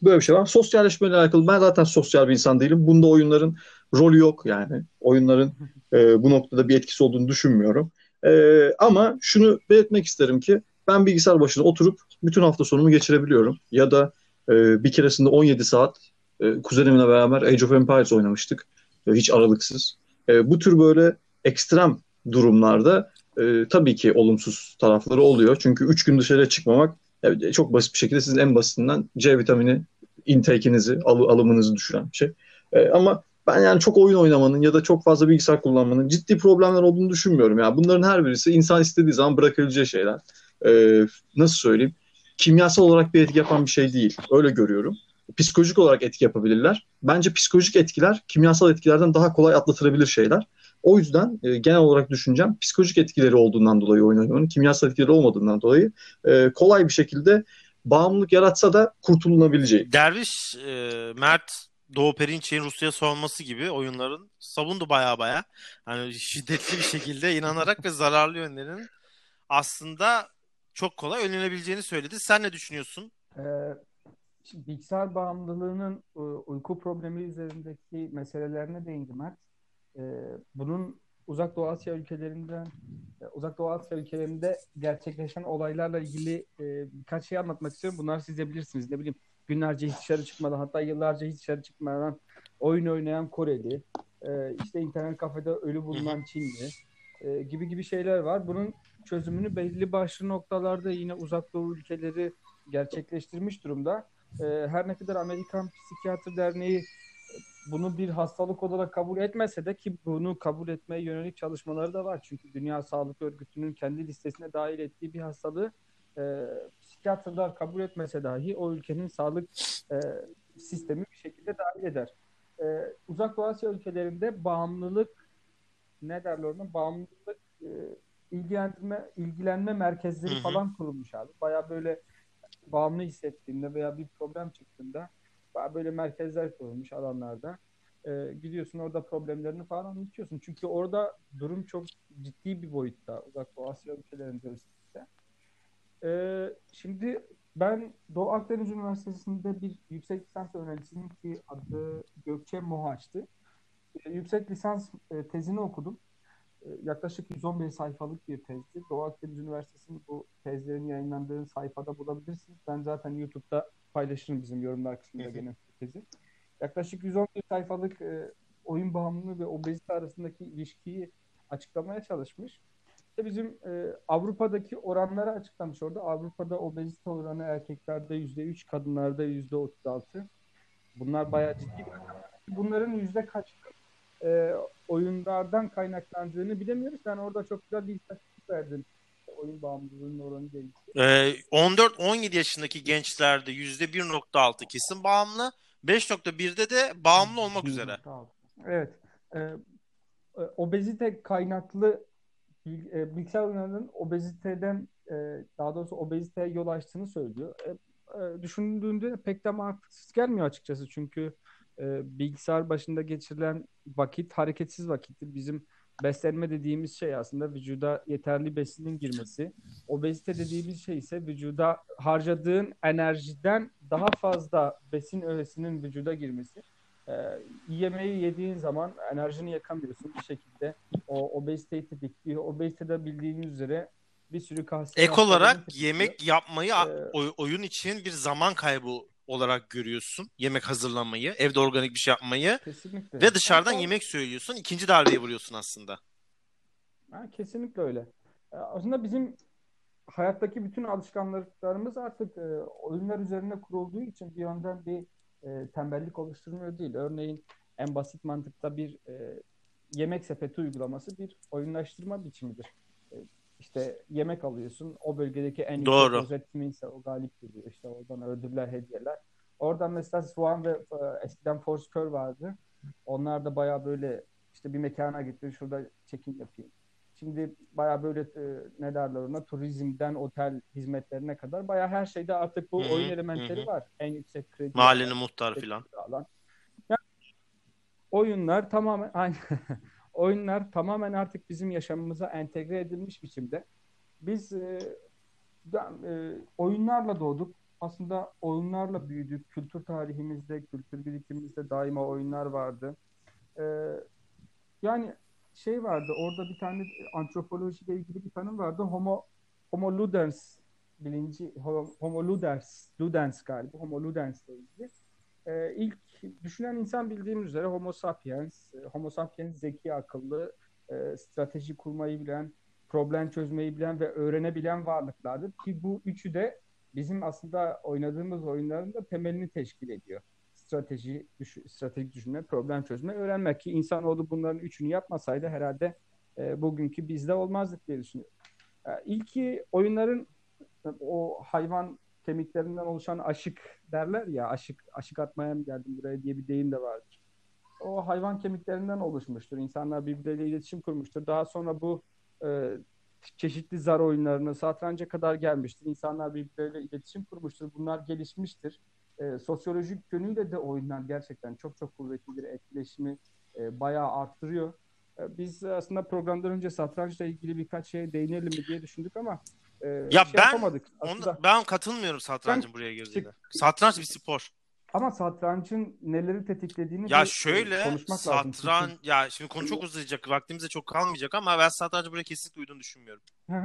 [SPEAKER 2] Böyle bir şey var. Sosyalleşmeyle alakalı ben zaten sosyal bir insan değilim. Bunda oyunların rolü yok yani. Oyunların e, bu noktada bir etkisi olduğunu düşünmüyorum. E, ama şunu belirtmek isterim ki ben bilgisayar başına oturup bütün hafta sonumu geçirebiliyorum. Ya da e, bir keresinde 17 saat e, kuzenimle beraber Age of Empires oynamıştık. E, hiç aralıksız. E, bu tür böyle ekstrem durumlarda e, tabii ki olumsuz tarafları oluyor. Çünkü 3 gün dışarıya çıkmamak e, çok basit bir şekilde sizin en basitinden C vitamini intake'inizi, al- alımınızı düşüren bir şey. E, ama ben yani çok oyun oynamanın ya da çok fazla bilgisayar kullanmanın ciddi problemler olduğunu düşünmüyorum. Yani bunların her birisi insan istediği zaman bırakabileceği şeyler. Ee, nasıl söyleyeyim? Kimyasal olarak bir etki yapan bir şey değil. Öyle görüyorum. Psikolojik olarak etki yapabilirler. Bence psikolojik etkiler kimyasal etkilerden daha kolay atlatılabilir şeyler. O yüzden e, genel olarak düşüneceğim psikolojik etkileri olduğundan dolayı oyun kimyasal etkileri olmadığından dolayı e, kolay bir şekilde bağımlılık yaratsa da kurtulunabileceği.
[SPEAKER 1] Derviş, e, Mert Doğu Perinçek'in Rusya'ya sorması gibi oyunların savundu baya baya. Hani şiddetli bir şekilde inanarak ve zararlı yönlerinin aslında çok kolay önlenebileceğini söyledi. Sen ne düşünüyorsun?
[SPEAKER 3] Ee, şimdi bilgisayar bağımlılığının e, uyku problemi üzerindeki meselelerine değindi Mert. Ee, bunun Uzak Doğu Asya ülkelerinden e, Uzak Doğu Asya ülkelerinde gerçekleşen olaylarla ilgili e, birkaç şey anlatmak istiyorum. Bunları siz de bilirsiniz. Ne bileyim günlerce hiç dışarı çıkmadan hatta yıllarca hiç dışarı çıkmadan oyun oynayan Koreli, e, işte internet kafede ölü bulunan Çinli e, gibi gibi şeyler var. Bunun çözümünü belli başlı noktalarda yine Uzak Doğu ülkeleri gerçekleştirmiş durumda. E, her ne kadar Amerikan Psikiyatri Derneği bunu bir hastalık olarak kabul etmese de ki bunu kabul etmeye yönelik çalışmaları da var. Çünkü Dünya Sağlık Örgütü'nün kendi listesine dahil ettiği bir hastalığı e, psikiyatrlar kabul etmese dahi o ülkenin sağlık e, sistemi bir şekilde dahil eder. E, Uzak Doğu Asya ülkelerinde bağımlılık ne derler ona? Bağımlılık e, ilgilendirme ilgilenme merkezleri
[SPEAKER 1] Hı hı.
[SPEAKER 3] falan kurulmuş abi. Baya böyle bağımlı hissettiğinde veya bir problem çıktığında böyle merkezler kurulmuş alanlarda. E, gidiyorsun orada problemlerini falan anlatıyorsun. Çünkü orada durum çok ciddi bir boyutta Uzak Doğu Asya ülkelerinde özellikle. Ee, şimdi ben Doğu Akdeniz Üniversitesi'nde bir yüksek lisans öğrencisiyim ki adı Gökçe Mohaç'tı. Ee, yüksek lisans e, tezini okudum. Ee, yaklaşık 111 sayfalık bir tezdi. Doğu Akdeniz Üniversitesi'nin bu tezlerin yayınlandığı sayfada bulabilirsiniz. Ben zaten YouTube'da paylaşırım bizim yorumlar kısmında gene tezi. Yaklaşık 111 sayfalık e, oyun bağımlılığı ve obezite arasındaki ilişkiyi açıklamaya çalışmış. İşte bizim e, Avrupa'daki oranları açıklamış orada. Avrupa'da obezite oranı erkeklerde %3, kadınlarda %36. Bunlar bayağı ciddi bunların yüzde kaç e, oyunlardan kaynaklandığını bilemiyoruz. Ben orada çok güzel bir istatistik verdim. Oyun bağımlılığının oranı değil.
[SPEAKER 1] Ee, 14-17 yaşındaki gençlerde %1.6 kesin bağımlı. 5.1'de de bağımlı olmak üzere.
[SPEAKER 3] Evet. Ee, e, obezite kaynaklı e, bilgisayar oyunlarının obeziteden e, daha doğrusu obeziteye yol açtığını söylüyor. E, e, düşündüğünde pek de mantıksız gelmiyor açıkçası. Çünkü e, bilgisayar başında geçirilen vakit hareketsiz vakittir. Bizim beslenme dediğimiz şey aslında vücuda yeterli besinin girmesi. Obezite dediğimiz şey ise vücuda harcadığın enerjiden daha fazla besin öğesinin vücuda girmesi. E, yemeği yediğin zaman enerjini yakamıyorsun bir şekilde. O obeziteyi tetikliyor. Obezitede bildiğiniz üzere bir sürü kanser.
[SPEAKER 1] Ek olarak yemek yapmayı ee, oyun için bir zaman kaybı olarak görüyorsun. Yemek hazırlamayı, evde organik bir şey yapmayı kesinlikle. ve dışarıdan yemek söylüyorsun. İkinci darbeye vuruyorsun aslında.
[SPEAKER 3] Ha, kesinlikle öyle. Aslında bizim hayattaki bütün alışkanlıklarımız artık e, oyunlar üzerine kurulduğu için bir yönden bir e, tembellik oluşturmuyor değil. Örneğin en basit mantıkta bir e, yemek sepeti uygulaması bir oyunlaştırma biçimidir. İşte yemek alıyorsun. O bölgedeki en
[SPEAKER 1] Doğru.
[SPEAKER 3] yüksek rozet kiminse o galip geliyor. İşte oradan ödüller, hediyeler. Oradan mesela Swan ve e, eskiden Foursquare vardı. Onlar da baya böyle işte bir mekana gitti. Şurada çekim yapayım. Şimdi baya böyle e, ne derler ona turizmden otel hizmetlerine kadar baya her şeyde artık bu hı-hı, oyun elementleri hı-hı. var. En yüksek kredi.
[SPEAKER 1] Mahallenin muhtarı falan.
[SPEAKER 3] Yani, oyunlar tamamen aynı oyunlar tamamen artık bizim yaşamımıza entegre edilmiş biçimde. Biz e, e, oyunlarla doğduk. Aslında oyunlarla büyüdük. Kültür tarihimizde, kültür birikimimizde daima oyunlar vardı. E, yani şey vardı, orada bir tane antropolojiyle ilgili bir tanım vardı. Homo, homo ludens bilinci, homo ludens, ludens galiba, homo ludens ile ilgili. E, ilk düşünen insan bildiğimiz üzere Homo sapiens. E, Homo sapiens zeki, akıllı, e, strateji kurmayı bilen, problem çözmeyi bilen ve öğrenebilen varlıklardır. Ki bu üçü de bizim aslında oynadığımız oyunların da temelini teşkil ediyor. Strateji, düş stratejik düşünme, problem çözme, öğrenmek ki insanoğlu bunların üçünü yapmasaydı herhalde e, bugünkü bizde olmazdık diye düşünüyorum. E, ilki oyunların o hayvan kemiklerinden oluşan aşık derler ya aşık aşık atmaya mı geldim buraya diye bir deyim de vardır. O hayvan kemiklerinden oluşmuştur. İnsanlar birbirleriyle iletişim kurmuştur. Daha sonra bu e, çeşitli zar oyunlarına, satranca kadar gelmiştir. İnsanlar birbirleriyle iletişim kurmuştur. Bunlar gelişmiştir. E, sosyolojik yönüyle de oyunlar gerçekten çok çok kuvvetli bir etkileşimi e, bayağı arttırıyor. E, biz aslında programdan önce satrançla ilgili birkaç şeye değinelim mi diye düşündük ama e,
[SPEAKER 1] ya şey ben yapamadık. Onu, ben katılmıyorum satrancın ben, buraya girdiğine. Satranç bir spor.
[SPEAKER 3] Ama satrancın neleri tetiklediğini
[SPEAKER 1] ya şöyle konuşmak satranç lazım. ya şimdi konu çok uzayacak vaktimiz de çok kalmayacak ama ben satrancı buraya kesinlikle uyduğunu düşünmüyorum.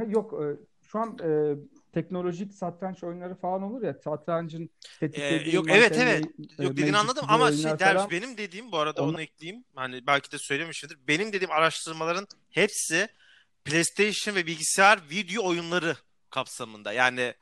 [SPEAKER 3] Yok e, şu an e, teknolojik satranç oyunları falan olur ya satrancın tetiklediği
[SPEAKER 1] ee, yok evet evet e, yok dediğini anladım ama şey derviş benim dediğim bu arada onu... onu ekleyeyim hani belki de söylemişimdir benim dediğim araştırmaların hepsi PlayStation ve bilgisayar video oyunları kapsamında. Yani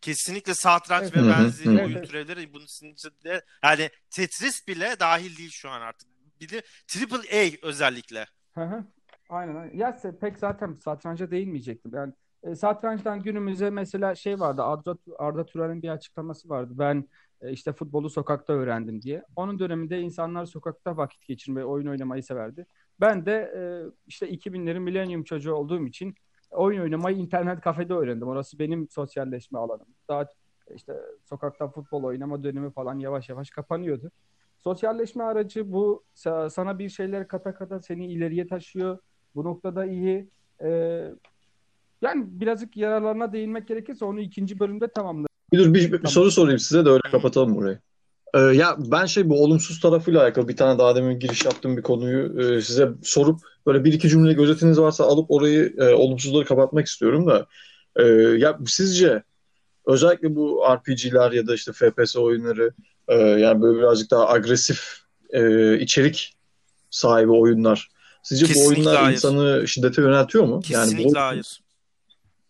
[SPEAKER 1] kesinlikle satranç evet. ve benzeri oyun türevleri bunun içinde yani Tetris bile dahil değil şu an artık. Bir de Triple A özellikle.
[SPEAKER 3] Aynen. aynen. Ya pek zaten satranca değinmeyecektim. Yani e, satrançtan günümüze mesela şey vardı. Arda, Arda Turan'ın bir açıklaması vardı. Ben e, işte futbolu sokakta öğrendim diye. Onun döneminde insanlar sokakta vakit geçirmeyi, oyun oynamayı severdi. Ben de e, işte 2000'lerin milenyum çocuğu olduğum için oyun oynamayı internet kafede öğrendim. Orası benim sosyalleşme alanım. Daha işte sokakta futbol oynama dönemi falan yavaş yavaş kapanıyordu. Sosyalleşme aracı bu sana bir şeyler kata kata seni ileriye taşıyor. Bu noktada iyi. Ee, yani birazcık yararlarına değinmek gerekirse onu ikinci bölümde tamamlarım.
[SPEAKER 2] Bir dur bir, bir tamam. soru sorayım size de öyle kapatalım burayı. Ee, ya ben şey bu olumsuz tarafıyla alakalı bir tane daha demin giriş yaptığım bir konuyu e, size sorup böyle bir iki cümle gözetiniz varsa alıp orayı e, olumsuzları kapatmak istiyorum da e, ya sizce özellikle bu RPG'ler ya da işte FPS oyunları e, yani böyle birazcık daha agresif e, içerik sahibi oyunlar sizce Kesinlikle bu oyunlar hayır. insanı şiddete yöneltiyor mu?
[SPEAKER 1] Kesinlikle yani bu, hayır.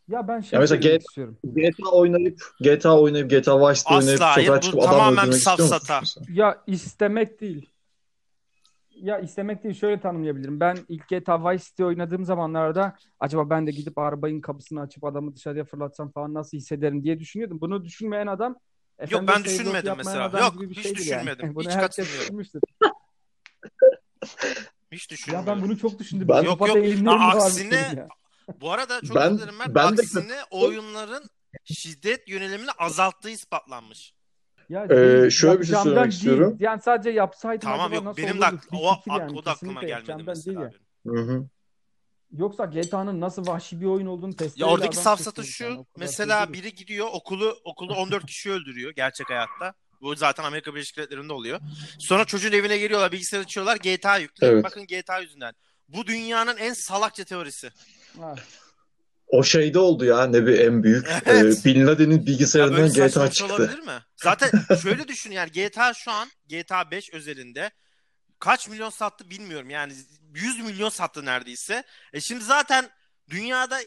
[SPEAKER 3] Ya ben şey ya mesela
[SPEAKER 2] GTA, istiyorum. GTA oynayıp GTA oynayıp GTA Vice oynayıp
[SPEAKER 1] sokağa çıkıp adam öldürmek istiyor musun?
[SPEAKER 3] Ya istemek değil. ya istemek değil şöyle tanımlayabilirim. Ben ilk GTA Vice City oynadığım zamanlarda acaba ben de gidip arabanın kapısını açıp adamı dışarıya fırlatsam falan nasıl hissederim diye düşünüyordum. Bunu düşünmeyen adam
[SPEAKER 1] Yok ben düşünmedim mesela. Yok hiç düşünmedim.
[SPEAKER 3] Yani. Bunu
[SPEAKER 1] hiç
[SPEAKER 3] herkes
[SPEAKER 1] katılmıyorum. Hiç
[SPEAKER 3] Ya
[SPEAKER 1] düşünmedim.
[SPEAKER 3] ben bunu çok düşündüm.
[SPEAKER 2] Ben-
[SPEAKER 1] Yok, yok.
[SPEAKER 3] varmış
[SPEAKER 1] aksine-
[SPEAKER 3] ya.
[SPEAKER 1] Bu arada çok
[SPEAKER 2] Ben-
[SPEAKER 1] özür
[SPEAKER 2] ben de-
[SPEAKER 1] Aksine oyunların şiddet yönelimini azalttığı ispatlanmış.
[SPEAKER 3] Ya
[SPEAKER 2] Ee,
[SPEAKER 3] değil,
[SPEAKER 2] şöyle bir şey söylemek
[SPEAKER 3] değil.
[SPEAKER 2] istiyorum.
[SPEAKER 3] Yani sadece yapsaydım
[SPEAKER 1] Tamam yok
[SPEAKER 3] nasıl
[SPEAKER 1] benim de
[SPEAKER 3] olurdu?
[SPEAKER 1] ak- o,
[SPEAKER 3] yani,
[SPEAKER 1] o da aklıma gelmedi mesela.
[SPEAKER 3] değil ya.
[SPEAKER 1] benim.
[SPEAKER 2] Hı hı.
[SPEAKER 3] Yoksa GTA'nın nasıl vahşi bir oyun olduğunu test
[SPEAKER 1] Ya oradaki safsatı şu. Mesela biri gidiyor okulu okulda 14 kişi öldürüyor gerçek hayatta. Bu zaten Amerika Birleşik Devletleri'nde oluyor. Sonra çocuğun evine geliyorlar, bilgisayar açıyorlar, GTA yüklüyor.
[SPEAKER 2] Evet.
[SPEAKER 1] Bakın GTA yüzünden. Bu dünyanın en salakça teorisi.
[SPEAKER 2] O şeyde oldu ya ne bir en büyük.
[SPEAKER 1] Evet.
[SPEAKER 2] Ee, Bin Laden'in
[SPEAKER 1] Ya
[SPEAKER 2] bilgisayarından GTA çıktı.
[SPEAKER 1] olabilir mi? Zaten şöyle düşün yani GTA şu an GTA 5 özelinde kaç milyon sattı bilmiyorum. Yani 100 milyon sattı neredeyse. E şimdi zaten dünyada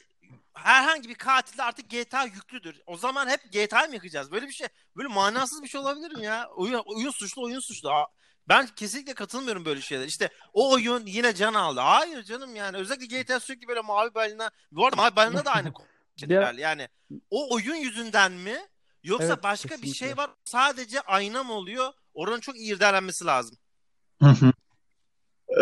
[SPEAKER 1] herhangi bir katilde artık GTA yüklüdür. O zaman hep GTA mı yakacağız? Böyle bir şey, böyle manasız bir şey olabilir mi ya? Oyun, oyun suçlu, oyun suçlu. Ben kesinlikle katılmıyorum böyle şeyler. İşte o oyun yine can aldı. Hayır canım yani. Özellikle GTA sürekli böyle mavi balina. Bu arada mavi balina da aynı şeyler. Yani o oyun yüzünden mi? Yoksa
[SPEAKER 3] Evet,
[SPEAKER 1] başka bir
[SPEAKER 3] kesinlikle.
[SPEAKER 1] şey var. Sadece ayna mı oluyor? Oranın çok iyi irdelenmesi lazım.
[SPEAKER 2] Hı hı.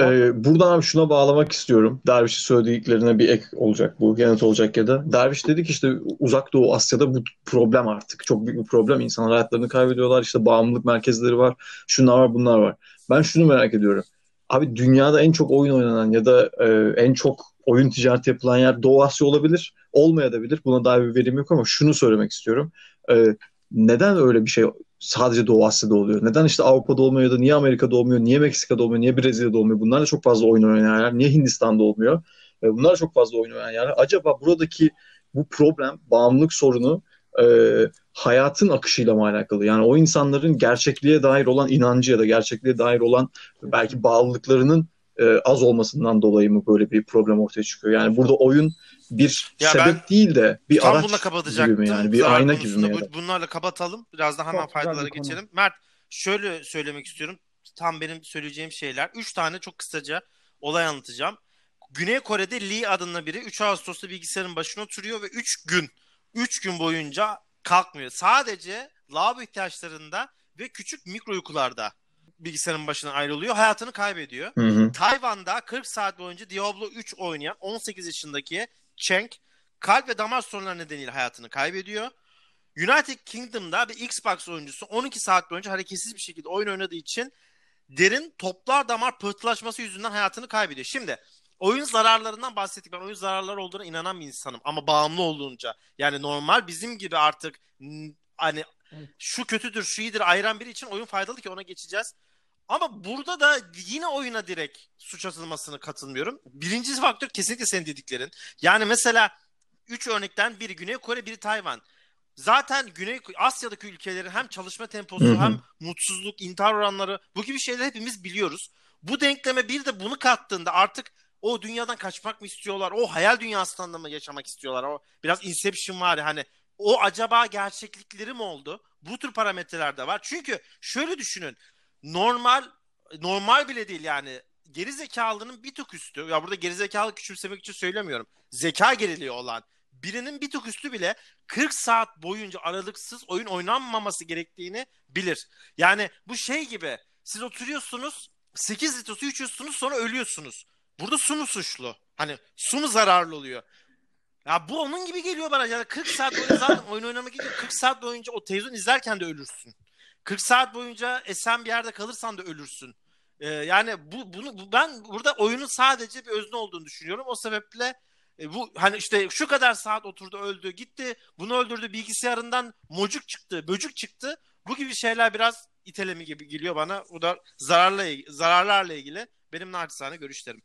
[SPEAKER 2] Ee, buradan abi şuna bağlamak istiyorum. Derviş'in söylediklerine bir ek olacak bu, yanıt olacak ya da. Derviş dedi ki işte Uzak Doğu Asya'da bu problem artık. Çok büyük bir problem. İnsanlar hayatlarını kaybediyorlar. İşte bağımlılık merkezleri var. Şunlar var, bunlar var. Ben şunu merak ediyorum. Abi dünyada en çok oyun oynanan ya da e, en çok oyun ticareti yapılan yer Doğu Asya olabilir. Olmayabilir. Buna dair bir verim yok ama şunu söylemek istiyorum. E, neden öyle bir şey sadece Doğu Asya'da oluyor? Neden işte Avrupa'da olmuyor ya da niye Amerika'da olmuyor, niye Meksika'da olmuyor, niye Brezilya'da olmuyor? Bunlar da çok fazla oyun oynayan yerler. Niye Hindistan'da olmuyor? E, bunlar da çok fazla oyun oynayan yerler. Acaba buradaki bu problem, bağımlılık sorunu e, hayatın akışıyla mı alakalı? Yani o insanların gerçekliğe dair olan inancı ya da gerçekliğe dair olan belki bağlılıklarının e, az olmasından dolayı mı böyle bir problem ortaya çıkıyor? Yani burada oyun bir
[SPEAKER 1] Ya
[SPEAKER 2] sebep değil de bir
[SPEAKER 1] Tam
[SPEAKER 2] araç gibi mi yani? Bir ayna gibi mi
[SPEAKER 1] bu-? Bunlarla kapatalım. Biraz da hemen
[SPEAKER 3] Çok
[SPEAKER 1] faydalara
[SPEAKER 3] konu.
[SPEAKER 1] geçelim. Mert şöyle söylemek istiyorum. Tam benim söyleyeceğim şeyler. Üç tane çok kısaca olay anlatacağım. Güney Kore'de Lee adında biri 3 Ağustos'ta bilgisayarın başına oturuyor ve 3 gün 3 gün boyunca kalkmıyor. Sadece lavabo ihtiyaçlarında ve küçük mikro uykularda bilgisayarın başına ayrılıyor. Hayatını kaybediyor.
[SPEAKER 2] Hı hı.
[SPEAKER 1] Tayvan'da 40 saat boyunca Diablo 3 oynayan 18 yaşındaki Cheng kalp ve damar sorunları nedeniyle hayatını kaybediyor. United Kingdom'da bir Xbox oyuncusu 12 saat boyunca hareketsiz bir şekilde oyun oynadığı için derin toplar damar pıhtılaşması yüzünden hayatını kaybediyor. Şimdi oyun zararlarından bahsettik. Ben oyun zararları olduğuna inanan bir insanım ama bağımlı olduğunca. Yani normal bizim gibi artık n- hani şu kötüdür, şu iyidir ayıran biri için oyun faydalı ki ona geçeceğiz. Ama burada da yine oyuna direkt suç atılmasını katılmıyorum. Birinci faktör kesinlikle senin dediklerin. Yani mesela 3 örnekten biri Güney Kore, biri Tayvan. Zaten Güney Asya'daki ülkelerin hem çalışma temposu hem mutsuzluk, intihar oranları bu gibi şeyleri hepimiz biliyoruz. Bu denkleme bir de bunu kattığında artık o dünyadan kaçmak mı istiyorlar? O hayal dünyasında mı yaşamak istiyorlar? O biraz Inception var ya hani o acaba gerçeklikleri mi oldu? Bu tür parametreler de var. Çünkü şöyle düşünün. Normal normal bile değil yani. Geri zekalının bir tık üstü. Ya burada geri zekalı küçümsemek için söylemiyorum. Zeka geriliği olan birinin bir tık üstü bile 40 saat boyunca aralıksız oyun oynanmaması gerektiğini bilir. Yani bu şey gibi siz oturuyorsunuz 8 litre su içiyorsunuz sonra ölüyorsunuz. Burada su mu suçlu? Hani su mu zararlı oluyor? Ya bu onun gibi geliyor bana. Yani 40 saat boyunca zaten oyun oynamak için 40 saat boyunca o televizyon izlerken de ölürsün. 40 saat boyunca esen bir yerde kalırsan da ölürsün. Ee, yani bu bunu bu, ben burada oyunun sadece bir özne olduğunu düşünüyorum. O sebeple e, bu hani işte şu kadar saat oturdu öldü gitti bunu öldürdü bilgisayarından mocuk çıktı böcük çıktı bu gibi şeyler biraz itelemi gibi geliyor bana. Bu da zararla zararlarla ilgili benim naçizane görüşlerim.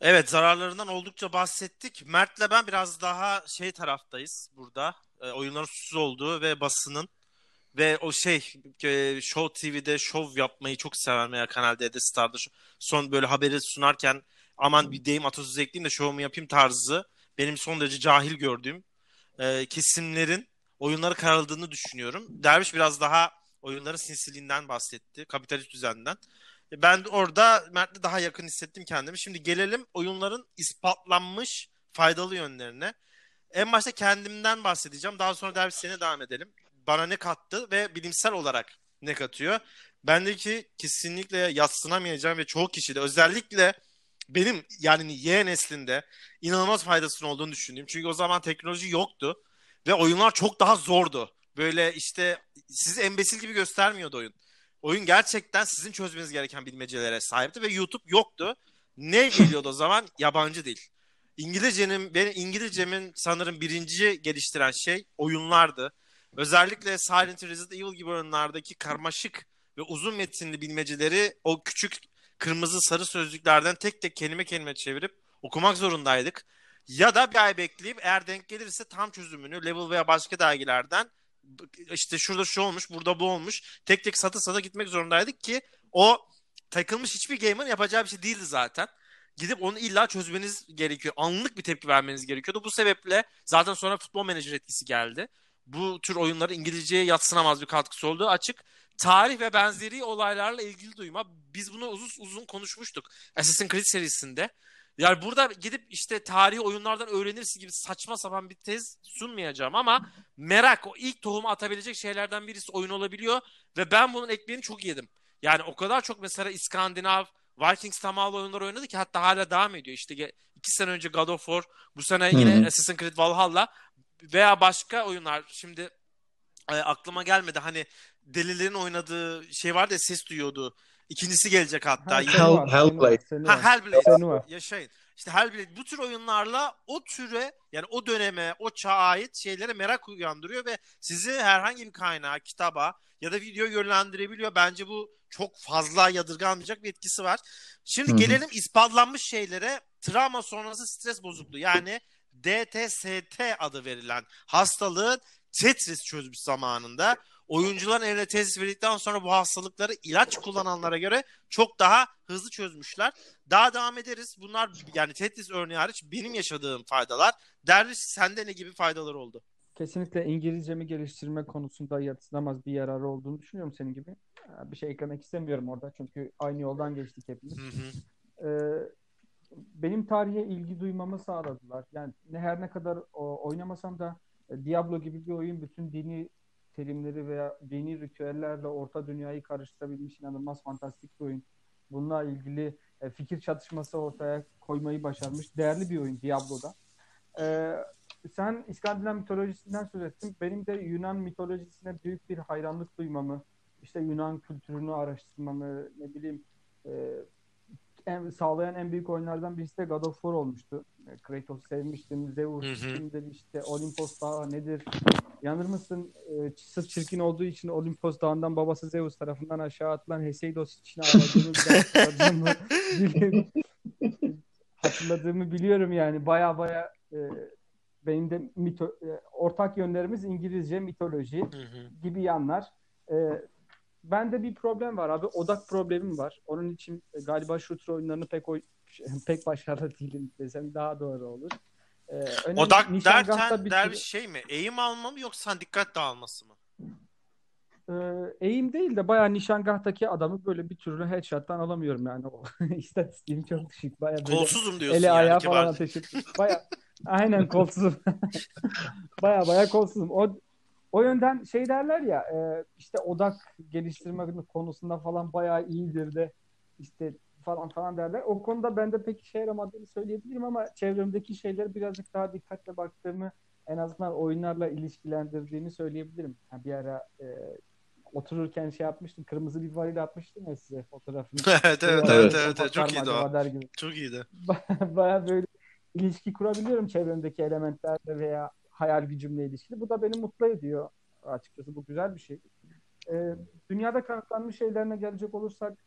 [SPEAKER 1] Evet zararlarından oldukça bahsettik. Mert'le ben biraz daha şey taraftayız burada. E, oyunların suçsuz olduğu ve basının ve o şey e, Show TV'de şov yapmayı çok seven veya Kanal D'de Star'da son böyle haberi sunarken aman bir deyim atasözü ekleyeyim de şovumu yapayım tarzı benim son derece cahil gördüğüm e, kesimlerin oyunları kararıldığını düşünüyorum. Derviş biraz daha oyunların sinsiliğinden bahsetti. Kapitalist düzenden. Ben orada Mert'le daha yakın hissettim kendimi. Şimdi gelelim oyunların ispatlanmış faydalı yönlerine. En başta kendimden bahsedeceğim. Daha sonra derbi sene devam edelim. Bana ne kattı ve bilimsel olarak ne katıyor? Bendeki kesinlikle yatsınamayacağım ve çoğu kişide özellikle benim yani Y neslinde inanılmaz faydasının olduğunu düşündüğüm. Çünkü o zaman teknoloji yoktu ve oyunlar çok daha zordu. Böyle işte sizi embesil gibi göstermiyordu oyun. Oyun gerçekten sizin çözmeniz gereken bilmecelere sahipti ve YouTube yoktu. Ne geliyordu o zaman? Yabancı dil. İngilizcenin, benim İngilizcemin sanırım birinci geliştiren şey oyunlardı. Özellikle Silent Resident Evil gibi oyunlardaki karmaşık ve uzun metinli bilmeceleri o küçük kırmızı sarı sözlüklerden tek tek kelime kelime çevirip okumak zorundaydık. Ya da bir ay bekleyip eğer denk gelirse tam çözümünü Level veya başka dergilerden işte şurada şu olmuş, burada bu olmuş. Tek tek satı satı gitmek zorundaydık ki o takılmış hiçbir gamer yapacağı bir şey değildi zaten. Gidip onu illa çözmeniz gerekiyor. Anlık bir tepki vermeniz gerekiyordu. Bu sebeple zaten sonra futbol menajer etkisi geldi. Bu tür oyunları İngilizceye yatsınamaz bir katkısı olduğu açık. Tarih ve benzeri olaylarla ilgili duyma. Biz bunu uzun uzun konuşmuştuk Assassin's Creed serisinde. Yani burada gidip işte tarihi oyunlardan öğrenirsin gibi saçma sapan bir tez sunmayacağım ama merak o ilk tohumu atabilecek şeylerden birisi oyun olabiliyor ve ben bunun ekmeğini çok yedim. Yani o kadar çok mesela İskandinav, Vikings tamalı oyunlar oynadı ki hatta hala devam ediyor. İşte iki sene önce God of War, bu sene yine Hı-hı. Assassin's Creed Valhalla veya başka oyunlar şimdi e, aklıma gelmedi. Hani delilerin oynadığı şey vardı ya ses duyuyordu. İkincisi gelecek hatta.
[SPEAKER 2] Ha, Hell, Hellblade.
[SPEAKER 1] Ha, Hellblade. Yaşayın. İşte Hellblade bu tür oyunlarla o türe yani o döneme, o çağa ait şeylere merak uyandırıyor ve sizi herhangi bir kaynağa, kitaba ya da video yönlendirebiliyor. Bence bu çok fazla yadırganmayacak bir etkisi var. Şimdi Hı-hı. gelelim ispatlanmış şeylere. Travma sonrası stres bozukluğu yani DTST adı verilen hastalığın Tetris çözmüş zamanında oyuncuların eline tesis verdikten sonra bu hastalıkları ilaç kullananlara göre çok daha hızlı çözmüşler. Daha devam ederiz. Bunlar yani Tetris örneği hariç benim yaşadığım faydalar. Derviş sende ne gibi faydalar oldu?
[SPEAKER 3] Kesinlikle İngilizcemi geliştirme konusunda yatsınamaz bir yararı olduğunu düşünüyorum senin gibi. Ee, bir şey eklemek istemiyorum orada çünkü aynı yoldan geçtik hepimiz. Hı hı. Ee, benim tarihe ilgi duymamı sağladılar. Yani ne her ne kadar o, oynamasam da e, Diablo gibi bir oyun bütün dini terimleri veya dini ritüellerle orta dünyayı karıştırabilmiş inanılmaz fantastik bir oyun. Bununla ilgili e, fikir çatışması ortaya koymayı başarmış. Değerli bir oyun Diablo'da. E, sen İskandinav mitolojisinden söz ettin. Benim de Yunan mitolojisine büyük bir hayranlık duymamı, işte Yunan kültürünü araştırmamı, ne bileyim e, en, sağlayan en büyük oyunlardan birisi de God of War olmuştu. E, Kratos sevmiştim, Zeus kimdir işte Olimpos Dağı nedir? Yanır mısın? E, sırf çirkin olduğu için Olimpos Dağı'ndan babası Zeus tarafından aşağı atılan Heseidos için ağladığımı hatırladığımı, hatırladığımı biliyorum yani. Baya baya e, benim de mito, e, ortak yönlerimiz İngilizce mitoloji gibi yanlar. E, bende bir problem var abi. Odak problemim var. Onun için e, galiba shooter oyunlarını pek oy pek başarılı değilim desem daha doğru olur.
[SPEAKER 1] Ee, Odak derken bir der bir şey mi? Eğim alma mı yoksa dikkat dağılması mı?
[SPEAKER 3] Ee, eğim değil de bayağı nişangahtaki adamı böyle bir türlü headshot'tan alamıyorum yani. O istatistiğim çok düşük. Bayağı böyle
[SPEAKER 1] Kolsuzum diyorsun
[SPEAKER 3] eli
[SPEAKER 1] yani.
[SPEAKER 3] ayağı falan ateş Bayağı aynen kolsuzum. bayağı bayağı kolsuzum. O o yönden şey derler ya e, işte odak geliştirme konusunda falan bayağı iyidir de işte falan falan derler. O konuda ben de pek işe yaramadığını söyleyebilirim ama çevremdeki şeyleri birazcık daha dikkatle baktığımı en azından oyunlarla ilişkilendirdiğini söyleyebilirim. Yani bir ara e, otururken şey yapmıştım. Kırmızı bir varil atmıştım ya size fotoğrafını.
[SPEAKER 1] evet evet evet, evet, evet. çok iyiydi o. Gibi. Çok iyiydi.
[SPEAKER 3] Baya böyle ilişki kurabiliyorum çevremdeki elementlerle veya hayal gücümle ilişkili. Bu da beni mutlu ediyor açıkçası. Bu güzel bir şey. Ee, dünyada kanıtlanmış şeylerine gelecek olursak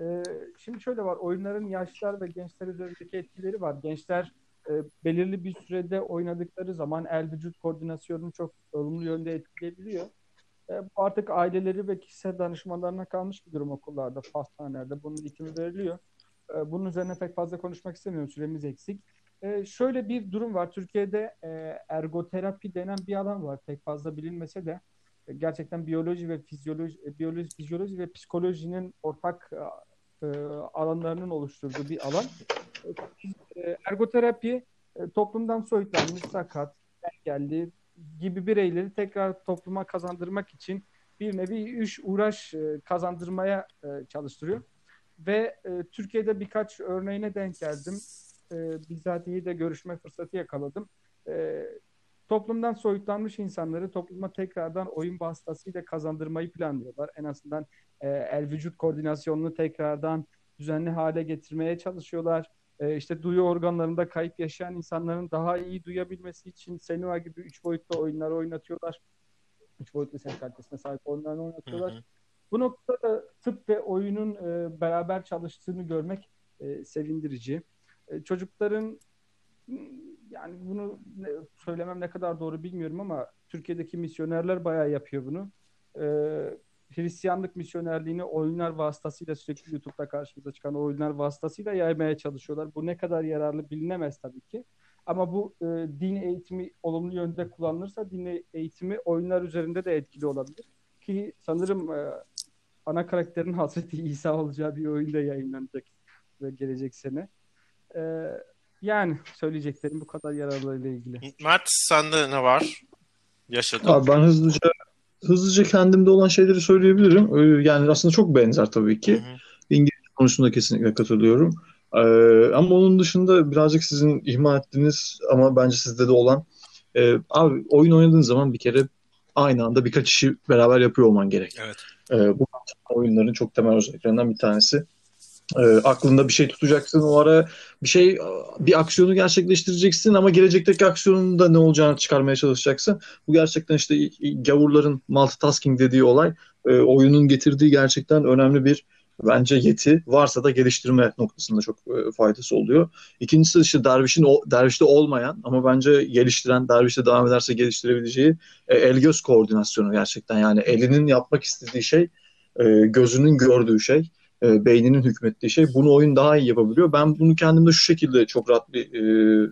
[SPEAKER 3] e, şimdi şöyle var. Oyunların yaşlar ve gençler üzerindeki etkileri var. Gençler e, belirli bir sürede oynadıkları zaman el vücut koordinasyonunu çok olumlu yönde etkileyebiliyor. E, bu artık aileleri ve kişisel danışmanlarına kalmış bir durum okullarda, hastanelerde. Bunun eğitimi veriliyor. E, bunun üzerine pek fazla konuşmak istemiyorum. Süremiz eksik. E, şöyle bir durum var. Türkiye'de e, ergoterapi denen bir alan var. Pek fazla bilinmese de e, gerçekten biyoloji ve fizyoloji, e, biyoloji, fizyoloji ve psikolojinin ortak e, alanlarının oluşturduğu bir alan. E, ergoterapi e, toplumdan soyutlanmış, sakat, engelli gibi bireyleri tekrar topluma kazandırmak için bir nevi iş uğraş e, kazandırmaya e, çalıştırıyor. Ve e, Türkiye'de birkaç örneğine denk geldim. E, bizatihi de görüşme fırsatı yakaladım. E, toplumdan soyutlanmış insanları topluma tekrardan oyun vasıtasıyla kazandırmayı planlıyorlar. En azından e, el vücut koordinasyonunu tekrardan düzenli hale getirmeye çalışıyorlar. E, işte duyu organlarında kayıp yaşayan insanların daha iyi duyabilmesi için Senua gibi üç boyutlu oyunlar oynatıyorlar. Üç boyutlu ses kalitesine sahip oyunlar oynatıyorlar. Hı hı. Bu noktada tıp ve oyunun e, beraber çalıştığını görmek e, sevindirici. E, çocukların yani bunu ne, söylemem ne kadar doğru bilmiyorum ama Türkiye'deki misyonerler bayağı yapıyor bunu. E, Hristiyanlık misyonerliğini oyunlar vasıtasıyla sürekli YouTube'da karşımıza çıkan oyunlar vasıtasıyla yaymaya çalışıyorlar. Bu ne kadar yararlı bilinemez tabii ki. Ama bu e, din eğitimi olumlu yönde kullanılırsa din eğitimi oyunlar üzerinde de etkili olabilir. Ki sanırım e, ana karakterin Hazreti İsa olacağı bir oyunda yayınlanacak ve gelecek sene. E, yani söyleyeceklerim bu kadar yararlı ile ilgili.
[SPEAKER 1] Mert sende ne var? Yaşadın.
[SPEAKER 2] Abi ben hızlıca hızlıca kendimde olan şeyleri söyleyebilirim. Ee, yani aslında çok benzer tabii ki. Hı hı. İngilizce konusunda kesinlikle katılıyorum. Ee, ama onun dışında birazcık sizin ihmal ettiğiniz ama bence sizde de olan e, abi oyun oynadığın zaman bir kere aynı anda birkaç işi beraber yapıyor olman gerek.
[SPEAKER 1] Evet.
[SPEAKER 2] Ee, bu oyunların çok temel özelliklerinden bir tanesi. E, aklında bir şey tutacaksın o ara bir şey bir aksiyonu gerçekleştireceksin ama gelecekteki aksiyonun da ne olacağını çıkarmaya çalışacaksın. Bu gerçekten işte gavurların multitasking dediği olay e, oyunun getirdiği gerçekten önemli bir bence yeti varsa da geliştirme noktasında çok e, faydası oluyor. İkincisi işte dervişin o, dervişte olmayan ama bence geliştiren dervişte devam ederse geliştirebileceği e, el göz koordinasyonu gerçekten yani elinin yapmak istediği şey e, gözünün gördüğü şey e, beyninin hükmettiği şey. Bunu oyun daha iyi yapabiliyor. Ben bunu kendimde şu şekilde çok rahat bir e,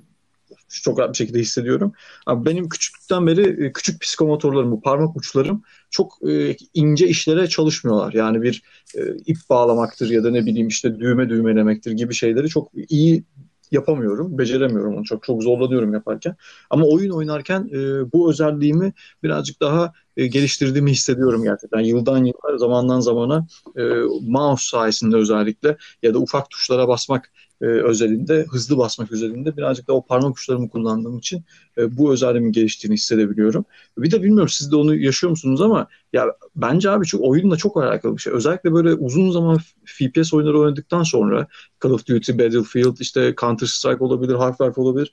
[SPEAKER 2] çok rahat bir şekilde hissediyorum. Abi benim küçüklükten beri e, küçük psikomotorlarım, bu parmak uçlarım çok e, ince işlere çalışmıyorlar. Yani bir e, ip bağlamaktır ya da ne bileyim işte düğme düğmelemektir gibi şeyleri çok iyi yapamıyorum, beceremiyorum onu çok çok zorlanıyorum yaparken. Ama oyun oynarken e, bu özelliğimi birazcık daha e, geliştirdiğimi hissediyorum gerçekten. Yıldan yıla, zamandan zamana e, mouse sayesinde özellikle ya da ufak tuşlara basmak e, özelinde, hızlı basmak özelinde birazcık da o parmak uçlarımı kullandığım için e, bu özelliğimin geliştiğini hissedebiliyorum. Bir de bilmiyorum siz de onu yaşıyor musunuz ama ya bence abi çok oyunla çok alakalı bir şey. Özellikle böyle uzun zaman FPS oyunları oynadıktan sonra Call of Duty, Battlefield, işte Counter Strike olabilir, Half-Life olabilir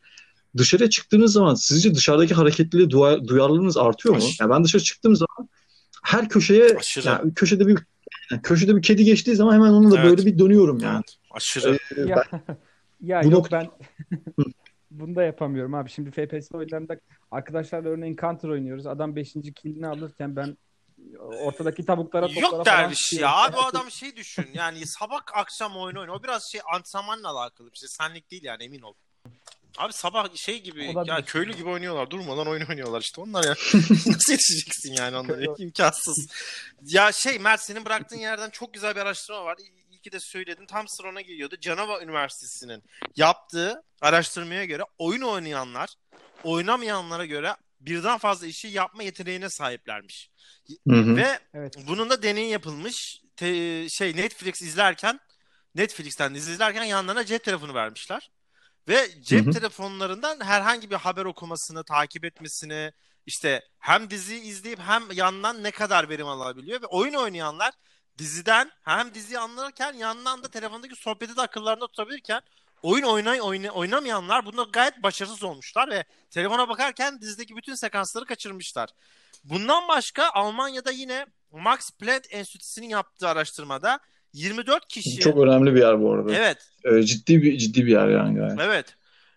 [SPEAKER 2] dışarıya çıktığınız zaman sizce dışarıdaki hareketliliğe duyarlılığınız artıyor mu? Yani ben dışarı çıktığım zaman her köşeye yani köşede bir yani köşede bir kedi geçtiği zaman hemen onunla evet. böyle bir dönüyorum yani. Evet.
[SPEAKER 1] Aşırı.
[SPEAKER 3] Ee, ya, ben, ya yok nokta... ben bunu da yapamıyorum abi. Şimdi FPS oyunlarında arkadaşlarla örneğin Counter oynuyoruz. Adam 5. killini alırken ben ortadaki tavuklara toplara
[SPEAKER 1] Yok derviş ya. Abi o adam şey düşün. Yani sabah akşam oyun oynuyor. O biraz şey antrenmanla alakalı bir şey. Senlik değil yani emin ol. Abi sabah şey gibi Olabilir. ya köylü gibi oynuyorlar. Durmadan oyun oynuyorlar işte. Onlar ya nasıl yetişeceksin yani onlara? imkansız. ya şey Mert senin bıraktığın yerden çok güzel bir araştırma var. İyi ki de söyledin. Tam sırana geliyordu. Canova Üniversitesi'nin yaptığı araştırmaya göre oyun oynayanlar oynamayanlara göre birden fazla işi yapma yeteneğine sahiplermiş. Hı hı. Ve evet. bunun da deney yapılmış. Te, şey Netflix izlerken Netflix'ten izlerken yanlarına cep telefonu vermişler. Ve cep hı hı. telefonlarından herhangi bir haber okumasını, takip etmesini, işte hem dizi izleyip hem yandan ne kadar verim alabiliyor ve oyun oynayanlar diziden hem diziyi anlarken yandan da telefondaki sohbeti de akıllarında tutabilirken oyun oynay oyna, oynamayanlar bunda gayet başarısız olmuşlar ve telefona bakarken dizideki bütün sekansları kaçırmışlar. Bundan başka Almanya'da yine Max Planck Enstitüsü'nün yaptığı araştırmada 24 kişi
[SPEAKER 2] Çok önemli bir yer bu arada.
[SPEAKER 1] Evet.
[SPEAKER 2] Ee, ciddi bir ciddi bir yer yani. yani.
[SPEAKER 1] Evet.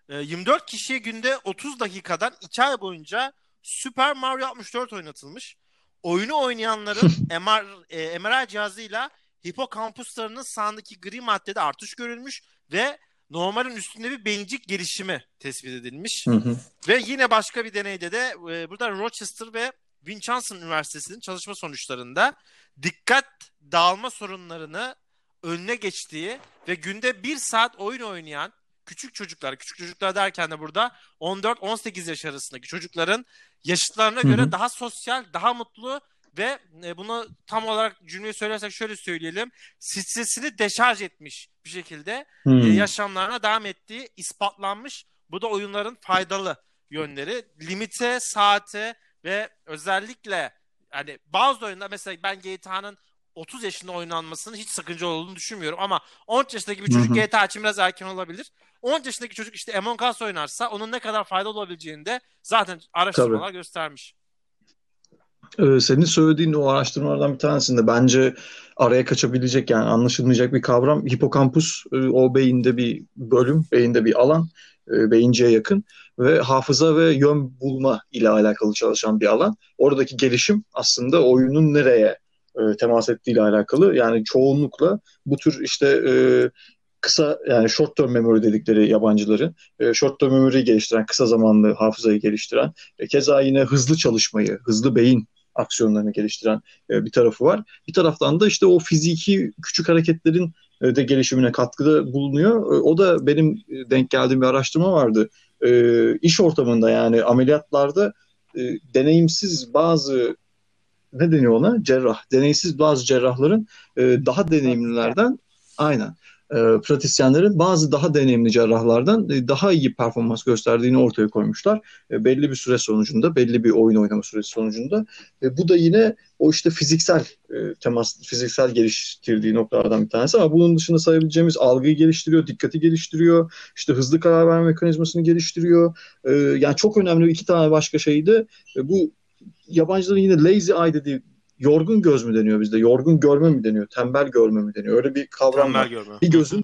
[SPEAKER 1] Ee, 24 kişiye günde 30 dakikadan 2 ay boyunca Super Mario 64 oynatılmış. Oyunu oynayanların MR, e, MRI cihazıyla hipokampuslarının sağındaki gri maddede artış görülmüş ve normalin üstünde bir beyincik gelişimi tespit edilmiş. Hı hı. Ve yine başka bir deneyde de e, burada Rochester ve Winchester Üniversitesi'nin çalışma sonuçlarında dikkat dağılma sorunlarını önüne geçtiği ve günde bir saat oyun oynayan küçük çocuklar, küçük çocuklar derken de burada 14-18 yaş arasındaki çocukların yaşıtlarına
[SPEAKER 2] Hı hı.
[SPEAKER 1] göre daha sosyal, daha mutlu ve e, bunu tam olarak cümleyi söylersek şöyle söyleyelim. Stresini deşarj etmiş bir şekilde
[SPEAKER 2] Hmm.
[SPEAKER 1] yaşamlarına devam ettiği ispatlanmış. Bu da oyunların faydalı yönleri. Limite, saate ve özellikle hani bazı oyunda mesela ben GTA'nın 30 yaşında oynanmasının hiç sakınca olduğunu düşünmüyorum ama 13 yaşındaki bir çocuk
[SPEAKER 2] Hı hı.
[SPEAKER 1] GTA için biraz erken olabilir. 13 yaşındaki çocuk işte Among Us oynarsa onun ne kadar faydalı olabileceğini de zaten araştırmalar göstermiş.
[SPEAKER 2] Ee, senin söylediğin o araştırmalardan bir tanesinde bence araya kaçabilecek yani anlaşılmayacak bir kavram hipokampus e, o beyinde bir bölüm, beyinde bir alan, e, beyinciye yakın ve hafıza ve yön bulma ile alakalı çalışan bir alan. Oradaki gelişim aslında oyunun nereye e, temas ettiği ile alakalı. Yani çoğunlukla bu tür işte e, kısa yani short term memory dedikleri yabancıların e, short term memory'yi geliştiren, kısa zamanlı hafızayı geliştiren, keza yine hızlı çalışmayı, hızlı beyin aksiyonlarını geliştiren e, bir tarafı var. Bir taraftan da işte o fiziki küçük hareketlerin e, de gelişimine katkıda bulunuyor. E, o da benim denk geldiğim bir araştırma vardı. E, iş ortamında yani ameliyatlarda deneyimsiz bazı ne deniyor ona? Cerrah. Deneyimsiz bazı cerrahların daha deneyimlilerden aynen e, pratisyenlerin bazı daha deneyimli cerrahlardan e, daha iyi performans gösterdiğini ortaya koymuşlar. E, belli bir süre sonucunda, belli bir oyun oynama süresi sonucunda. E, bu da yine o işte fiziksel e, temas, fiziksel geliştirdiği noktalardan bir tanesi ama bunun dışında sayabileceğimiz algıyı geliştiriyor, dikkati geliştiriyor, işte hızlı karar verme mekanizmasını geliştiriyor. E, yani çok önemli iki tane başka şeydi. E, bu yabancıların yine lazy eye dediği yorgun göz mü deniyor bizde? Yorgun görme mi deniyor? Tembel görme mi deniyor? Öyle bir kavram
[SPEAKER 1] Tembel
[SPEAKER 2] var.
[SPEAKER 1] görme.
[SPEAKER 2] Bir gözün